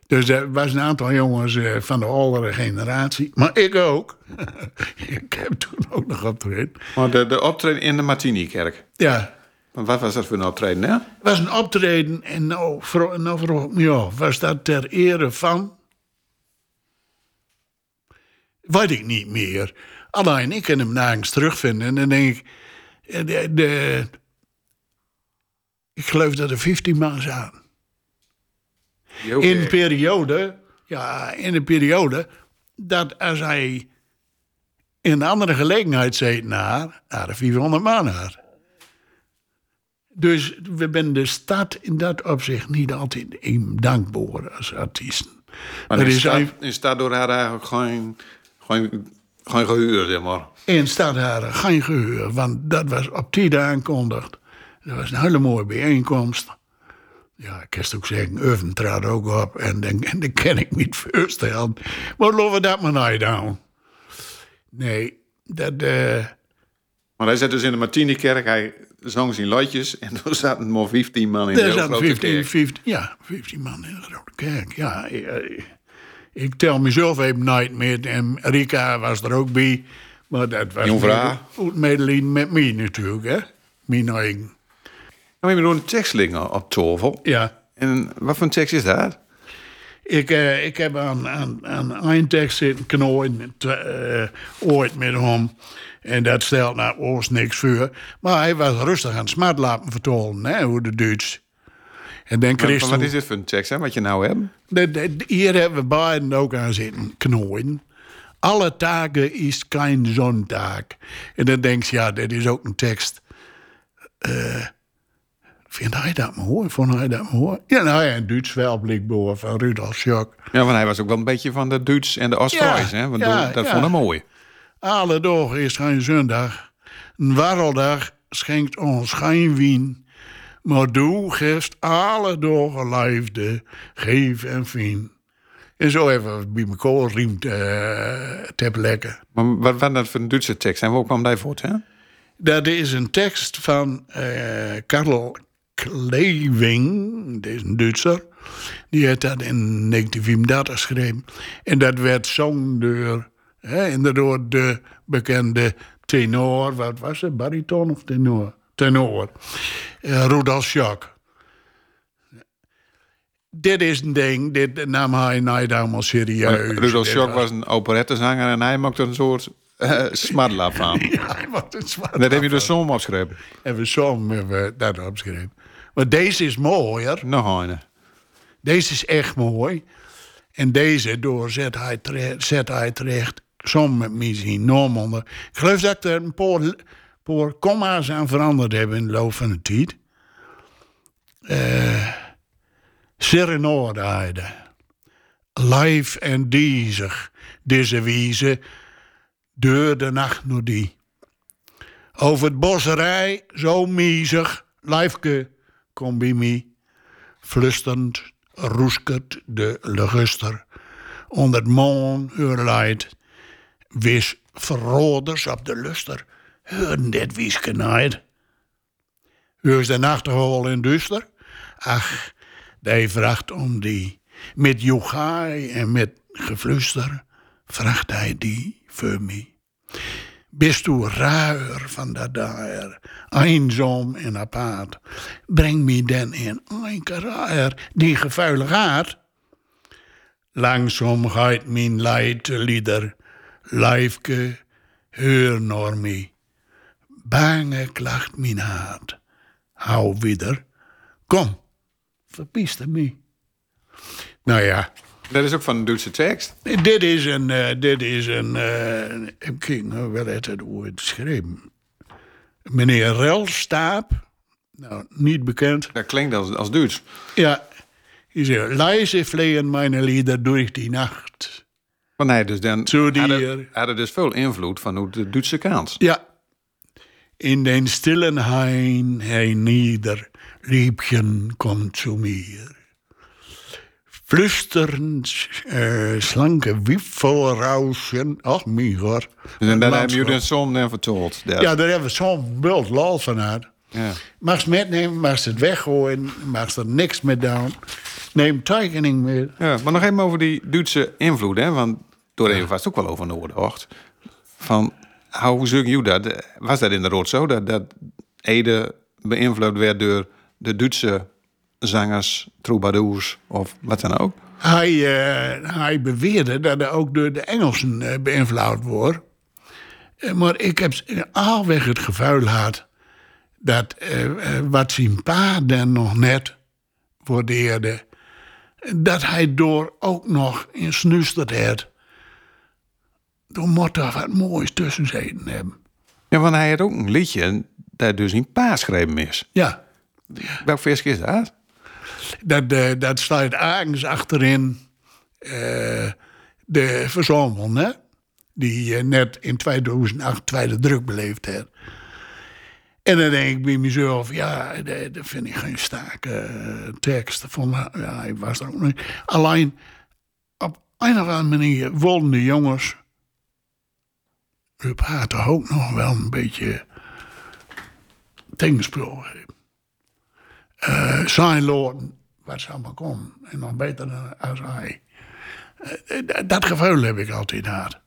Speaker 3: Dus er was een aantal jongens eh, van de oudere generatie, maar ik ook. ik heb toen ook nog optreden.
Speaker 2: Maar de, de optreden in de Martini-kerk.
Speaker 3: Ja,
Speaker 2: Maar wat was dat voor een optreden, hè?
Speaker 3: het was een optreden en nou, vro- nou vroeg ik me af, was dat ter ere van? Weet ik niet meer. Alleen ik kan hem nergens terugvinden. En dan denk ik, eh, de, de- ik geloof dat er 15 man zaten. In een periode, ja, in een periode dat als hij in een andere gelegenheid zei naar, naar de 400 man had. Dus we zijn de stad in dat opzicht niet altijd even dankbaar als artiesten.
Speaker 2: Maar
Speaker 3: er
Speaker 2: in
Speaker 3: is
Speaker 2: staat,
Speaker 3: een,
Speaker 2: in staat door haar eigenlijk geen, geen, geen gehuur, zeg maar.
Speaker 3: in stad daar geen gehuur, want dat was op tien aankondigd. Dat was een hele mooie bijeenkomst. Ja, ik kan het ook zeggen, Urven trad ook op en dan, en dan ken ik niet voorstellen. Maar laten we dat maar niet doen. Nee, dat... eh,
Speaker 2: Maar hij zat dus in de Martini-kerk, hij zong zijn liedjes en toen zaten maar 15 man in de grote
Speaker 3: 15,
Speaker 2: kerk.
Speaker 3: 15, ja, 15 man in de grote kerk. Ja, ik, eh, ik tel mezelf even nooit meer. En Rika was er ook bij. Maar dat was goed medelijden met mij natuurlijk, hè. Mijn eigen.
Speaker 2: Nou, we hebben een tekst liggen op tafel.
Speaker 3: Ja.
Speaker 2: En wat voor een tekst is dat?
Speaker 3: Ik, eh, ik heb aan, aan, aan eindtekst zitten knooien, eh, ooit met hem. En dat stelt nou ons niks voor. Maar hij was rustig aan het smart laten vertollen, hè, hoe de Duits. En dan kreeg
Speaker 2: wat is dit voor een tekst, hè, wat je nou hebt?
Speaker 3: De- hier hebben we beiden ook aan zitten knooien. Alle taken is geen zontaak. En dan denk je, ja, dit is ook een tekst. Eh vind hij dat mooi? Vond hij dat mooi? Ja, nou ja, een Duits wel blikboor van Rudolf Schock.
Speaker 2: Ja, want hij was ook wel een beetje van de Duits en de Oost-Fries,
Speaker 3: Ja,
Speaker 2: hè? Want
Speaker 3: ja,
Speaker 2: dat
Speaker 3: ja.
Speaker 2: vond hij mooi.
Speaker 3: Alle dagen is geen zondag. Een warreldag schenkt ons geen wien. Maar doe geeft alle dagen liefde, geef en vien. En zo even bij elkaar riemt te lekker.
Speaker 2: Maar wat was dat voor een Duitse tekst en waar kwam die voort, hè?
Speaker 3: Dat is een tekst van eh Karel Kleving, dat is een Duitser. Die heeft dat in 1934 geschreven. En dat werd zong door, hè, inderdaad, de bekende tenor. Wat was het, bariton of tenor? Tenor. Eh Rudolf Schock. Dit is een ding, dit nam hij niet allemaal serieus.
Speaker 2: Rudolf
Speaker 3: Dit
Speaker 2: Schock was een operettezanger en hij maakte een soort uh, smartlap van.
Speaker 3: Ja, hij was een zwarte
Speaker 2: Dat heb je dus zomaar opgeschreven.
Speaker 3: En we zo hebben dat opgeschreven. Maar deze is mooier.
Speaker 2: Nog een.
Speaker 3: Deze is echt mooi. En deze door zet hij, tre- zet hij terecht. Som zien norm onder. Ik geloof dat er een paar, paar komma's aan veranderd heb in de loop van de tijd. Eh Serenade. Live en diezig. Deze wieze. Deur de nacht nog die. Over het bosserij, zo miezig. Lijfke, kom bij mij. Flusterend roeskert de leguster. Onder het maan leid. Wis verroders op de luster. Heurden dit wieske niet. Heus de nachtegol in duister? Ach, die vraagt om die. Met joegaai en met gefluster vraagt hij die voor mij. Bist du ruier van dat daar, eenzaam en apart. Breng me dan in een karaar die gevuilig gaat. Langzaam gaat mijn leid lieder, lijfke, heur naar mij. Bange klacht mijn hart. Hou wieder, kom, verpieste me. Nou ja,
Speaker 2: Dat is ook van de Duitse tekst.
Speaker 3: dit is een, eh, dit is een, eh ik ging nou wel uit het woord. Meneer Relstaap, nou, niet bekend.
Speaker 2: Dat klinkt als, als Duits.
Speaker 3: Ja, die zegt, leise vleien mijn lieder door die nacht.
Speaker 2: Want hij dus dan hadden, hadden dus veel invloed van hoe de Duitse kant.
Speaker 3: Ja, in den stillen Hain, hij nieder, liebchen, komt zu mir. Flusterend, eh, slanke wipfelrauschen, ach, Migor.
Speaker 2: Dus en dat hebben jullie zo'n dan verteld. Dat-
Speaker 3: Ja, daar hebben we zo'n beeld lol van uit.
Speaker 2: Ja.
Speaker 3: Mag ze metnemen, mag ze het weggooien, mag ze er niks mee doen. Neem tekening mee.
Speaker 2: Ja, maar nog even over die Duitse invloed, hè? Want door even was het ook wel over Noordocht. Van, hoe zoek je dat? Was dat inderdaad zo dat, dat Ede beïnvloed werd door de Duitse zangers, troubadours of wat dan ook?
Speaker 3: Hij, eh, hij beweerde dat hij ook door de Engelsen eh, beïnvloed wordt. Eh, maar ik heb alweg het gevuil gehad dat eh, eh, wat zijn pa dan nog net waardeerde, dat hij door ook nog in snuisterd had. Door moet er wat moois tussen zitten hebben.
Speaker 2: Ja, want hij had ook een liedje dat dus in paas geschreven is.
Speaker 3: Ja,
Speaker 2: Welk feestje is dat?
Speaker 3: dat, eh, dat staat ergens achterin de verzamel, hè? Die net in 2008 tweede druk beleefd heeft. En dan denk ik bij mezelf, ja, dat vind ik geen sterke eh, tekst. Van, ja, hij was ook niet. Alleen, op een of andere manier wilden de jongens... Haar toch ook nog wel een beetje tegenspel geven. Eh, zijn loten, wat zou maar komen. En nog beter dan als hij. Eh, dat- dat gevoel heb ik altijd gehad.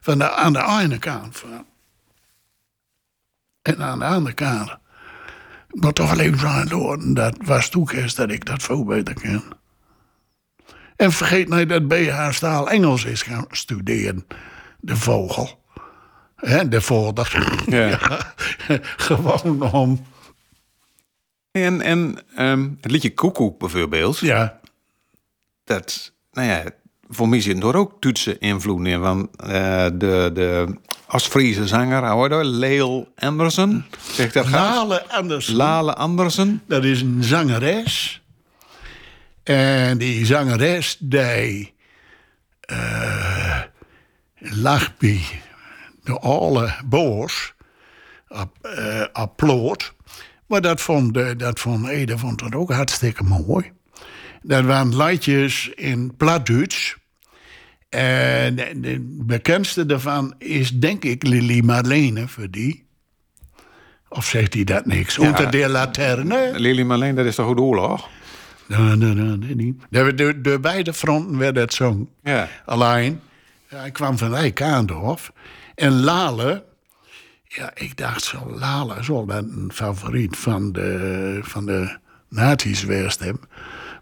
Speaker 3: Van de, aan de ene kant. Van, en aan de andere kant. Moet toch wel even zijn loten. Dat was toekomst dat ik dat veel beter ken. En vergeet niet dat BH Staal Engels is gaan studeren. De vogel. Hè, de vogel, dat
Speaker 2: Ja.
Speaker 3: gewoon om.
Speaker 2: En, en ehm, het liedje Koekoek bijvoorbeeld,
Speaker 3: Ja,
Speaker 2: dat, nou ja, voor mij zit er ook Duitse invloed in. Want eh, de, de Oost-Friese zanger, hoe heet dat? Leel Andersen, zegt dat gaat?
Speaker 3: Lale Andersen.
Speaker 2: Lale Andersen.
Speaker 3: Dat is een zangeres. En die zangeres, die eh lag bij de alle boos op, eh op ploot. Maar dat vond, de, dat vond Ede vond het ook hartstikke mooi. Dat waren liedjes in Platduits. En de, de bekendste daarvan is denk ik Lili Marlene voor die. Of zegt hij dat niks?
Speaker 2: Ja.
Speaker 3: Unter der Laterne.
Speaker 2: Lili Marleen, dat is toch goed oorlog?
Speaker 3: Nee, nee, nee, niet. De, de, de beide fronten werden het zong.
Speaker 2: Ja.
Speaker 3: Alleen, hij kwam van Rijkaandorf. En Lale, ja, ik dacht zo, Lale zal dat een favoriet van de, van de nazi's geweest hebben.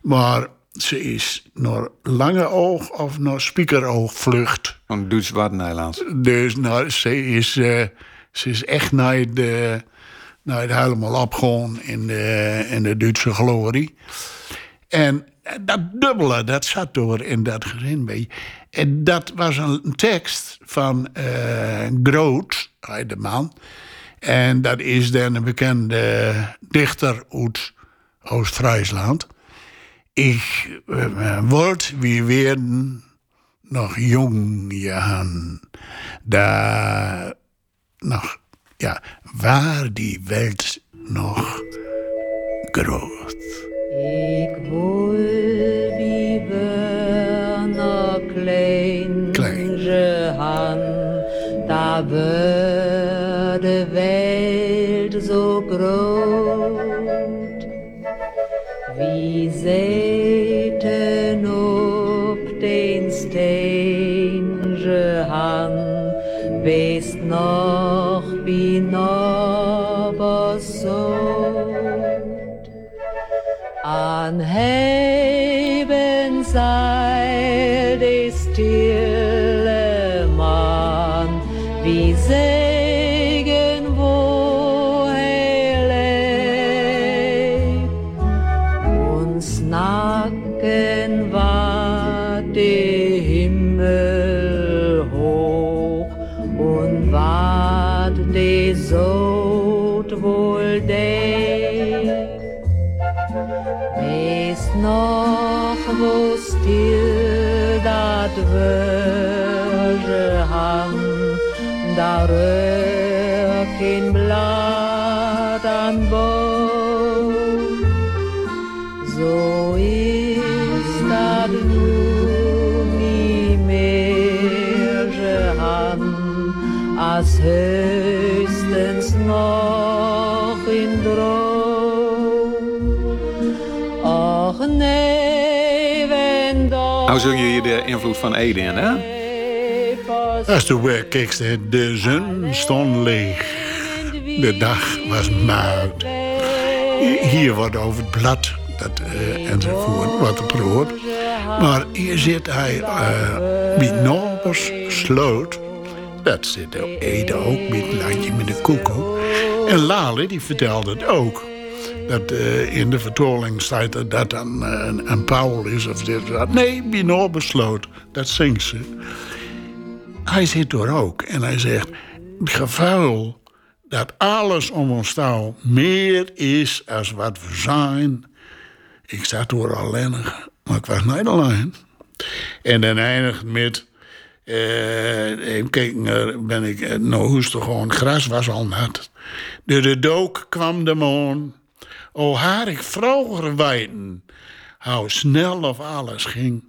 Speaker 3: Maar ze is naar lange oog of naar spiekeroog vlucht.
Speaker 2: Van Duits Waddeneiland.
Speaker 3: Dus nou, ze, is, eh, ze is echt naar de, naar het helemaal opgegaan in de, in de Duitse glorie. En dat dubbele, dat zat door in dat gezin. je. En dat was een tekst van eh Groot, de man. En dat is dan een bekende dichter uit Oost-Friesland. Ik uh, word wie werden nog jong, Jan. Daar nog, ja, waar die welt nog groot.
Speaker 4: Ik wil wie we nog klein,
Speaker 3: Klein.
Speaker 4: han, da wird de Welt so groot. Wie zeiten op den steenje han, weest nog wie nabber zond. An hem
Speaker 2: Nou zul je de invloed van Ede in, hè?
Speaker 3: Als de weer keek, de zon stond leeg. De dag was moud. Hier wordt over het blad dat, eh, enzovoort wat geprobeerd. Maar hier zit hij uh, Sloot. Dat zit Ede ook met landje met de koekoek. En Lale die vertelde het ook. Dat eh, in de vertoling staat er dat dan een, een Paul is of dit dat. Nee, bij Norbers Sloot. Dat zingt ze. Hij zit er ook en hij zegt: Het gevuil dat alles om ons touw meer is als wat we zijn. Ik zat door alleenig, maar ik was niet alleen. En dan eindigt met. eh even kijken, eh, ben ik. nou, hoe is het gewoon? Gras was al nat. De dook kwam de maan. O, had ik vroeger weten hoe snel of alles ging.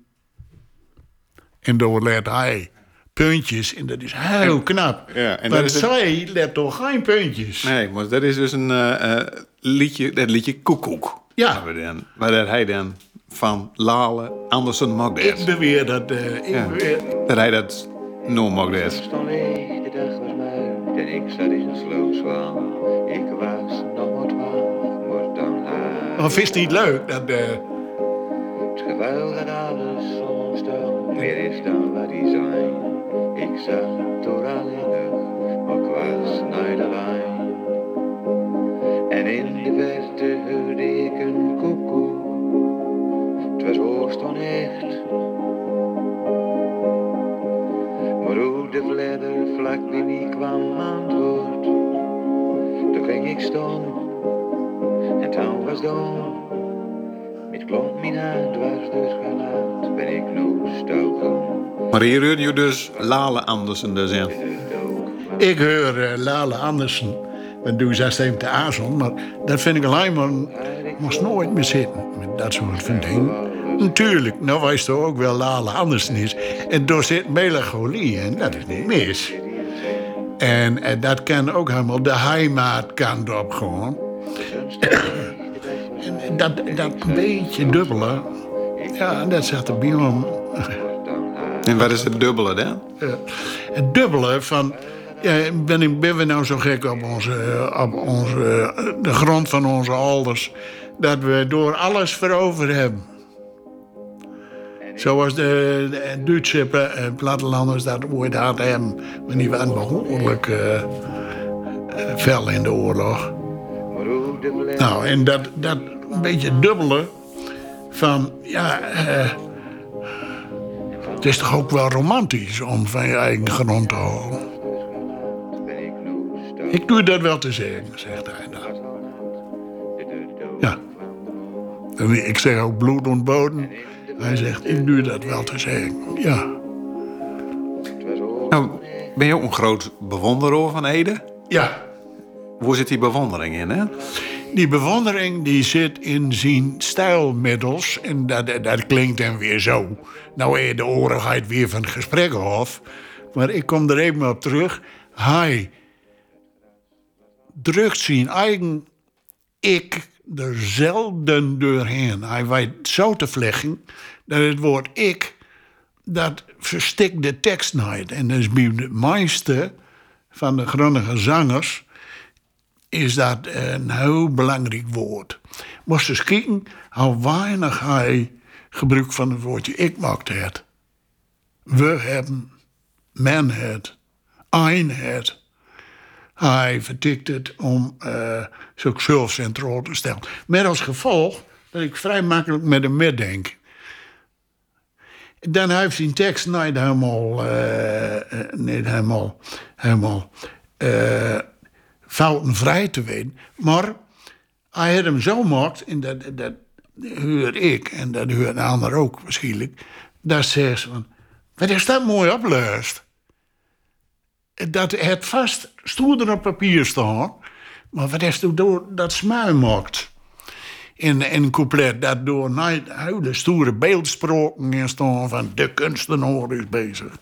Speaker 3: En door let hij puntjes. En dat is heel knap.
Speaker 2: ja, en
Speaker 3: maar
Speaker 2: dat
Speaker 3: zij let toch geen puntjes.
Speaker 2: Nee, maar dat is dus een eh, eh, liedje, dat liedje Koekoek.
Speaker 3: Ja.
Speaker 2: Dan, waar dat hij dan van Lale Andersen mag
Speaker 3: Ik beweer dat. eh, ik
Speaker 2: Ja.
Speaker 3: beweer,
Speaker 2: Dat hij dat no mag dat.
Speaker 5: stond leeg, de dag was muid en ik zat in een. Ik was maar
Speaker 3: vind je het niet leuk? Dat, eh,
Speaker 5: Het geweld dat alles om ons stel, meer is dan wat die zijn. Ik zat door alleenig, maar ik was niet alleen. En in de verte hoorde ik een koekoek, het was hoogst onecht. Maar hoe de vledder vlak bij mij kwam antwoord, toen ging ik staan en toen was dan. Met klomp dwars door het gelaat, ben ik nu stoken.
Speaker 2: Maar hier hoorde je dus Lale Andersen dus in.
Speaker 3: ik hoor eh, Lale Andersen. En doe ze even te Azon. Maar dat vind ik alleen maar. moest nooit meer zitten met dat soort van dingen. Natuurlijk, nou wijst toch ook wel Lale Andersen is. En door zit melancholie in, dat is niet mis. En, en dat kan ook helemaal de heimaatkant op gewoon. Dat, dat beetje dubbele, ja, dat zat er bij hem.
Speaker 2: En wat is het dubbele dan?
Speaker 3: Eh, het dubbele van. Ja, ben, ik, ben we nou zo gek op, onze, op onze, eh, de grond van onze ouders. dat we door alles veroverd hebben. Zoals de, de Duitse eh, plattelanders dat ooit hadden. Maar die waren behoorlijk eh, eh, fel in de oorlog. Nou, en dat, dat een beetje dubbele van. Ja. eh, het is toch ook wel romantisch om van je eigen grond te houden. Ik doe dat wel te zeggen, zegt hij dan. Ja. En ik zeg ook bloed ontboden. Hij zegt, ik doe dat wel te zeggen. Ja.
Speaker 2: Nou, ben je ook een groot bewonderaar van Ede?
Speaker 3: Ja.
Speaker 2: Hoe zit die bewondering in, hè?
Speaker 3: Die bewondering die zit in zijn stijlmiddels. En dat, dat klinkt dan weer zo. Nou, eh, de oorigheid weer van het gesprek af. Maar ik kom er even op terug. Hij drukt zijn eigen ik er zelden doorheen. Hij weet zo te vlechten dat het woord ik... dat verstikt de tekst niet. En dat is bij de meeste van de Groningen zangers is dat een heel belangrijk woord. Moest eens kijken hoe weinig hij gebruik van het woordje ik maakt het. We hebben, men het, een het. Hij vertikt het om uh, zo'n zelf centraal te stellen. Met als gevolg dat ik vrij makkelijk met hem meedenk. Dan heeft zijn tekst niet helemaal, uh, niet helemaal, helemaal foutenvrij te weten. Maar hij had hem zo gemaakt, en dat, dat huur ik, en dat huurt een ander ook waarschijnlijk, dat zegt ze van, wat is dat mooi opleust? Dat het vast stoerder op papier staan, maar wat is door dat smuim maakt? In, een couplet dat door hele stoere beeldsproken in staan van de kunstenaar is bezig.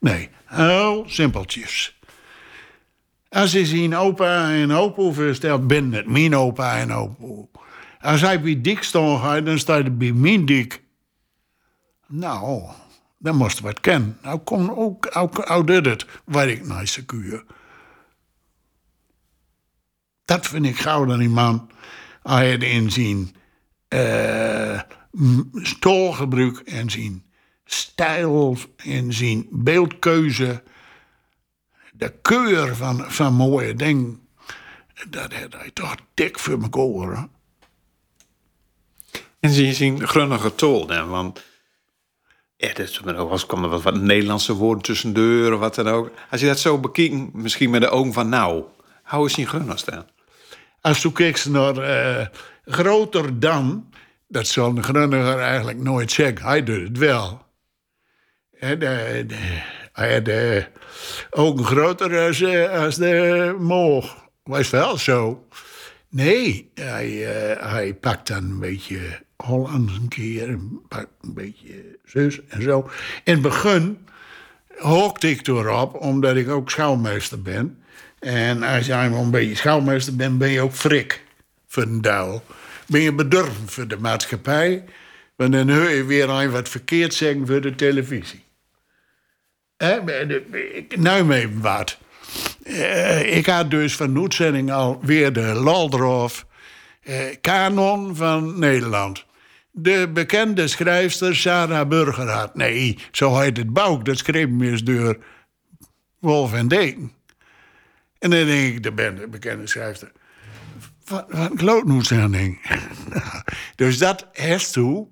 Speaker 3: Nee, heel simpeltjes. Als hij zien opa en opa verstelt, ben het mijn opa en opa. Als hij bij dik gaat, dan staat hij bij mijn dik. Nou, dan moest je wat kennen. Nou, kom ook, ook, het, waar ik naar secuur. Dat vind ik gauw aan die man. Hij het inzien uh, stolgebruik en zien stijl en zien beeldkeuze. De keur van, van mooie dingen. Dat had hij toch dik voor me horen.
Speaker 2: En zie je zien grunnige tol dan? Want ja, was kwam er wat, wat Nederlandse woorden tussendoor of wat dan ook. Als je dat zo bekijkt, misschien met de ogen van nou, hou eens in grunnig staan.
Speaker 3: Als je kijkt naar uh, groter dan, dat zal een grunniger eigenlijk nooit zeggen. Hij doet het wel. En, de, hij had de ogen groter als, uh, als de moog. Was wel zo. Nee, hij, uh, hij pakt dan een beetje Hollands een keer, een, een beetje zus en zo. In het begin hookte ik erop, omdat ik ook schouwmeester ben. En als je een beetje schouwmeester bent, ben je ook frik voor een duil. Ben je bedurven voor de maatschappij, want dan hoor je weer een wat verkeerd zeggen voor de televisie. Nou mee wat. Uh, ik had dus van de uitzending alweer de Laldorf uh, kanon van Nederland. De bekende schrijfster Sarah Burgerhart. Nee, zo heet het Bouk. Dat schreef me eens door Wolf en Deken. En dan denk ik, de bekende schrijfster. Wat, wat een klootnoedzending. dus dat heeft toe,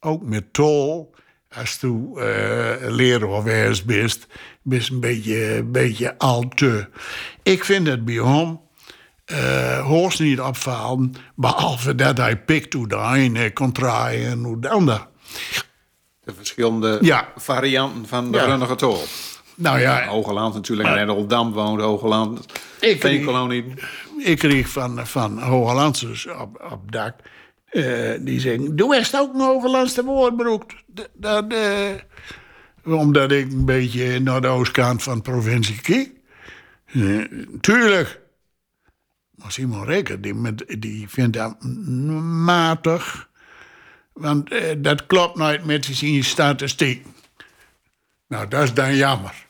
Speaker 3: ook met tol, als toe uh, of ergens best, best een beetje, een beetje al te. Ik vind het bij hem uh, niet opvallen, behalve dat hij pikt hoe de ene en hoe de ander.
Speaker 2: De verschillende
Speaker 3: Ja.
Speaker 2: varianten van de
Speaker 3: Ja.
Speaker 2: Runnige.
Speaker 3: Nou ja,
Speaker 2: Hogeland natuurlijk, en Rotterdam woonde Hogeland.
Speaker 3: Ik-
Speaker 2: Veenkolonie.
Speaker 3: ik kreeg van, van op, op dak. Eh, die zeggen, doe eerst ook een Hogelandse woordbroek. Dat, eh, omdat ik een beetje naar de oostkant van de provincie kijk. Eh, tuurlijk. Maar Simon Reker, die, die vindt dat matig. Want dat klopt nooit met zijn statistiek. Nou, dat is dan jammer.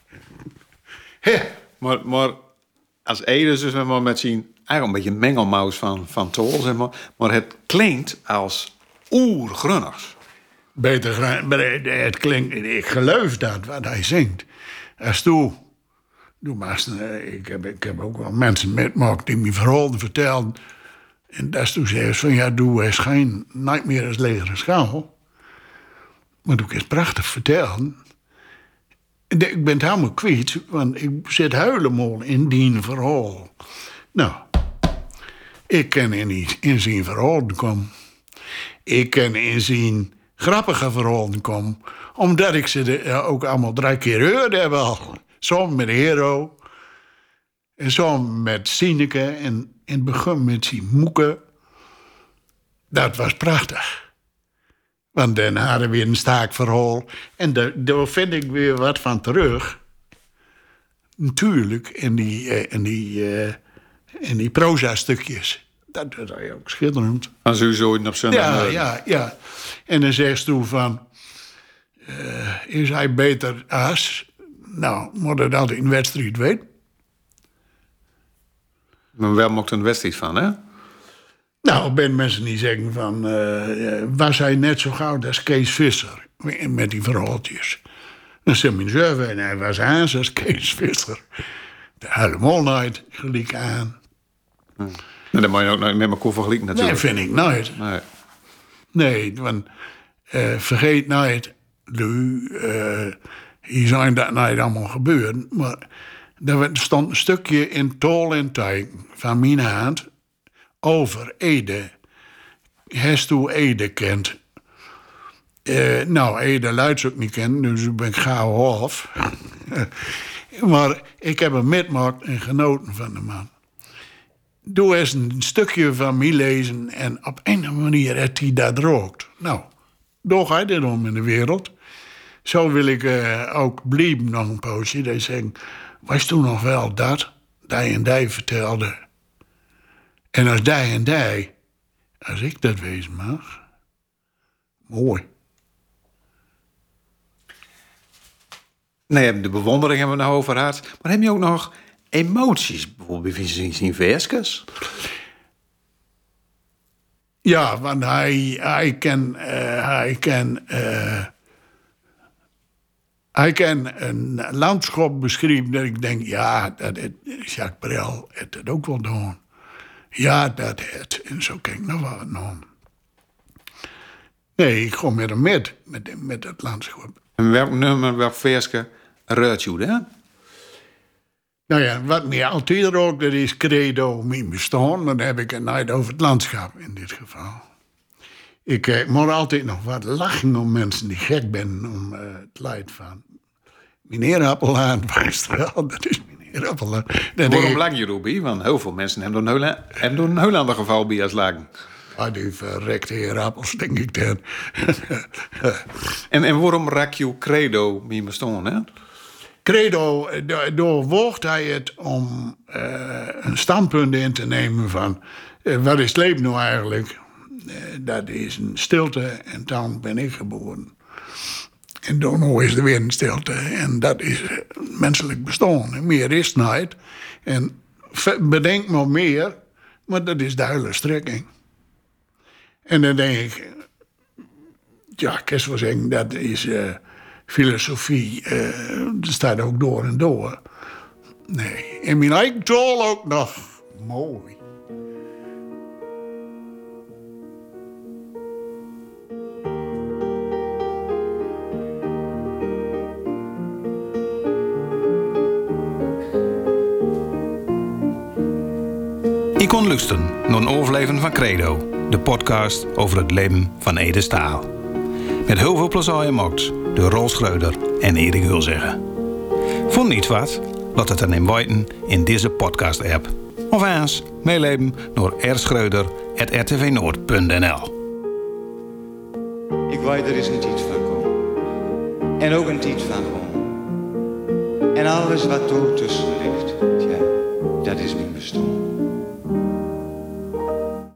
Speaker 2: Maar, maar als Ede dus maar met zien, eigenlijk een beetje een mengelmaus van, van Tol, zeg maar. Maar het klinkt als oer-Grunners.
Speaker 3: Beter, het- het klinkt, ik geloof dat wat hij zingt. Als toe, doe maar, eh, ik heb, ik heb ook wel mensen metgemaakt die me verhalen vertelden. En dat is toen zei ze van, ja, doe eens geen, meer als leger schaal. Maar doe eens prachtig vertellen. En Ik ben het helemaal kwijt, want ik zit helemaal in die verhaal. Nou, ik ken in, die, in komen. Ik ken in zijn grappige verhalen komen. Omdat ik ze ook allemaal drie keer hoorde heb al. Soms met Hero. En soms met Sineke. En in het begin met zijn moeke. Dat was prachtig. Want dan hadden we weer een staakverhaal. En daar, daar vind ik weer wat van terug. Natuurlijk, in die, eh, in die, eh, in die proza-stukjes. Dat dat is ook schitterend.
Speaker 2: Van Zuzoiden op zondag.
Speaker 3: Ja, ja, ja. En dan zegt ze van... eh, is hij beter als... Nou, moet dat in wedstrijd weten.
Speaker 2: Maar wel mocht een wedstrijd van, hè?
Speaker 3: Nou, ben mensen die zeggen van... eh, was hij net zo goud als Kees Visser? Met die verhaaltjes. Dan zei mijn en hij was aan als Kees Visser. Helemaal nooit gelijk aan.
Speaker 2: En dan moet je ook nooit met elkaar vergelijken
Speaker 3: Nee,
Speaker 2: natuurlijk.
Speaker 3: vind ik nooit.
Speaker 2: Nee.
Speaker 3: Nee, want eh, vergeet nooit, Lu, eh, hier zijn dat nooit allemaal gebeurd. Maar er stond een stukje in tol en teken van mijn hand over Ede. Heeft u Ede kent? Eh, nou, Ede luidt ook niet kent, dus ik ben gauw af. maar ik heb hem metgemaakt en genoten van de man doe eens een stukje van mij lezen en op een manier heeft hij dat rookt. Nou, door ga je dit om in de wereld. Zo wil ik eh, ook blijven nog een poosje. Dat zeggen, was toen nog wel dat, die en die vertelde. En als die en die, als ik dat wezen mag, mooi.
Speaker 2: Nee, de bewondering hebben we nou over. Maar heb je ook nog emoties? Bijvoorbeeld zijn versjes?
Speaker 3: Ja, want hij, hij kan, eh, hij kan, eh, hij kan een landschap beschrijven dat ik denk, ja, dat het, Jacques Brel heeft het ook wel doen. Ja, dat het. En zo kan ik nog wat doen. Nee, ik ga met hem met, met, met het landschap.
Speaker 2: En welk nummer, welk versje ruikt je, hè?
Speaker 3: Nou ja, wat mij altijd ook, dat is credo mijn bestaan. Dan heb ik het nooit over het landschap in dit geval. Ik eh, moet altijd nog wat lachen om mensen die gek zijn om eh, het leid van. Meneer Appelhaan, wijst wel, dat is meneer Appelhaan. Dan denk
Speaker 2: Waarom
Speaker 3: ik,
Speaker 2: lang je Ruby? Want heel veel mensen hebben door een heel, hebben door een heel ander geval bij als lagen.
Speaker 3: Ah, die verrekte heer Appels, denk ik dan.
Speaker 2: En, en waarom raak je credo bij bestaan, hè?
Speaker 3: Credo, do- doorwoog hij het om eh, een standpunt in te nemen van... eh, wat is leven nou eigenlijk? Eh, dat is een stilte en dan ben ik geboren. En dan is er weer een stilte en dat is menselijk bestaan. Meer is nooit. En bedenk maar meer, maar dat is de hele strekking. En dan denk ik, ja, ik kan zeggen, dat is filosofie. dat staat ook door en door. Nee, en mijn eigen taal ook nog. Mooi.
Speaker 2: Ik kon luisteren naar een overleven van Credo, de podcast over het leven van Ede Staal. Met heel veel plezier gemaakt door Rol Schreuder en Erik Hulzeggen. Vond niet wat? Laat het dan in weten in deze podcast-app. Of eens meeleven door rschreuder.rtvnoord.nl
Speaker 6: Ik weet er is een tijd van komen. En ook een tijd van om. En alles wat er tussen ligt, tja,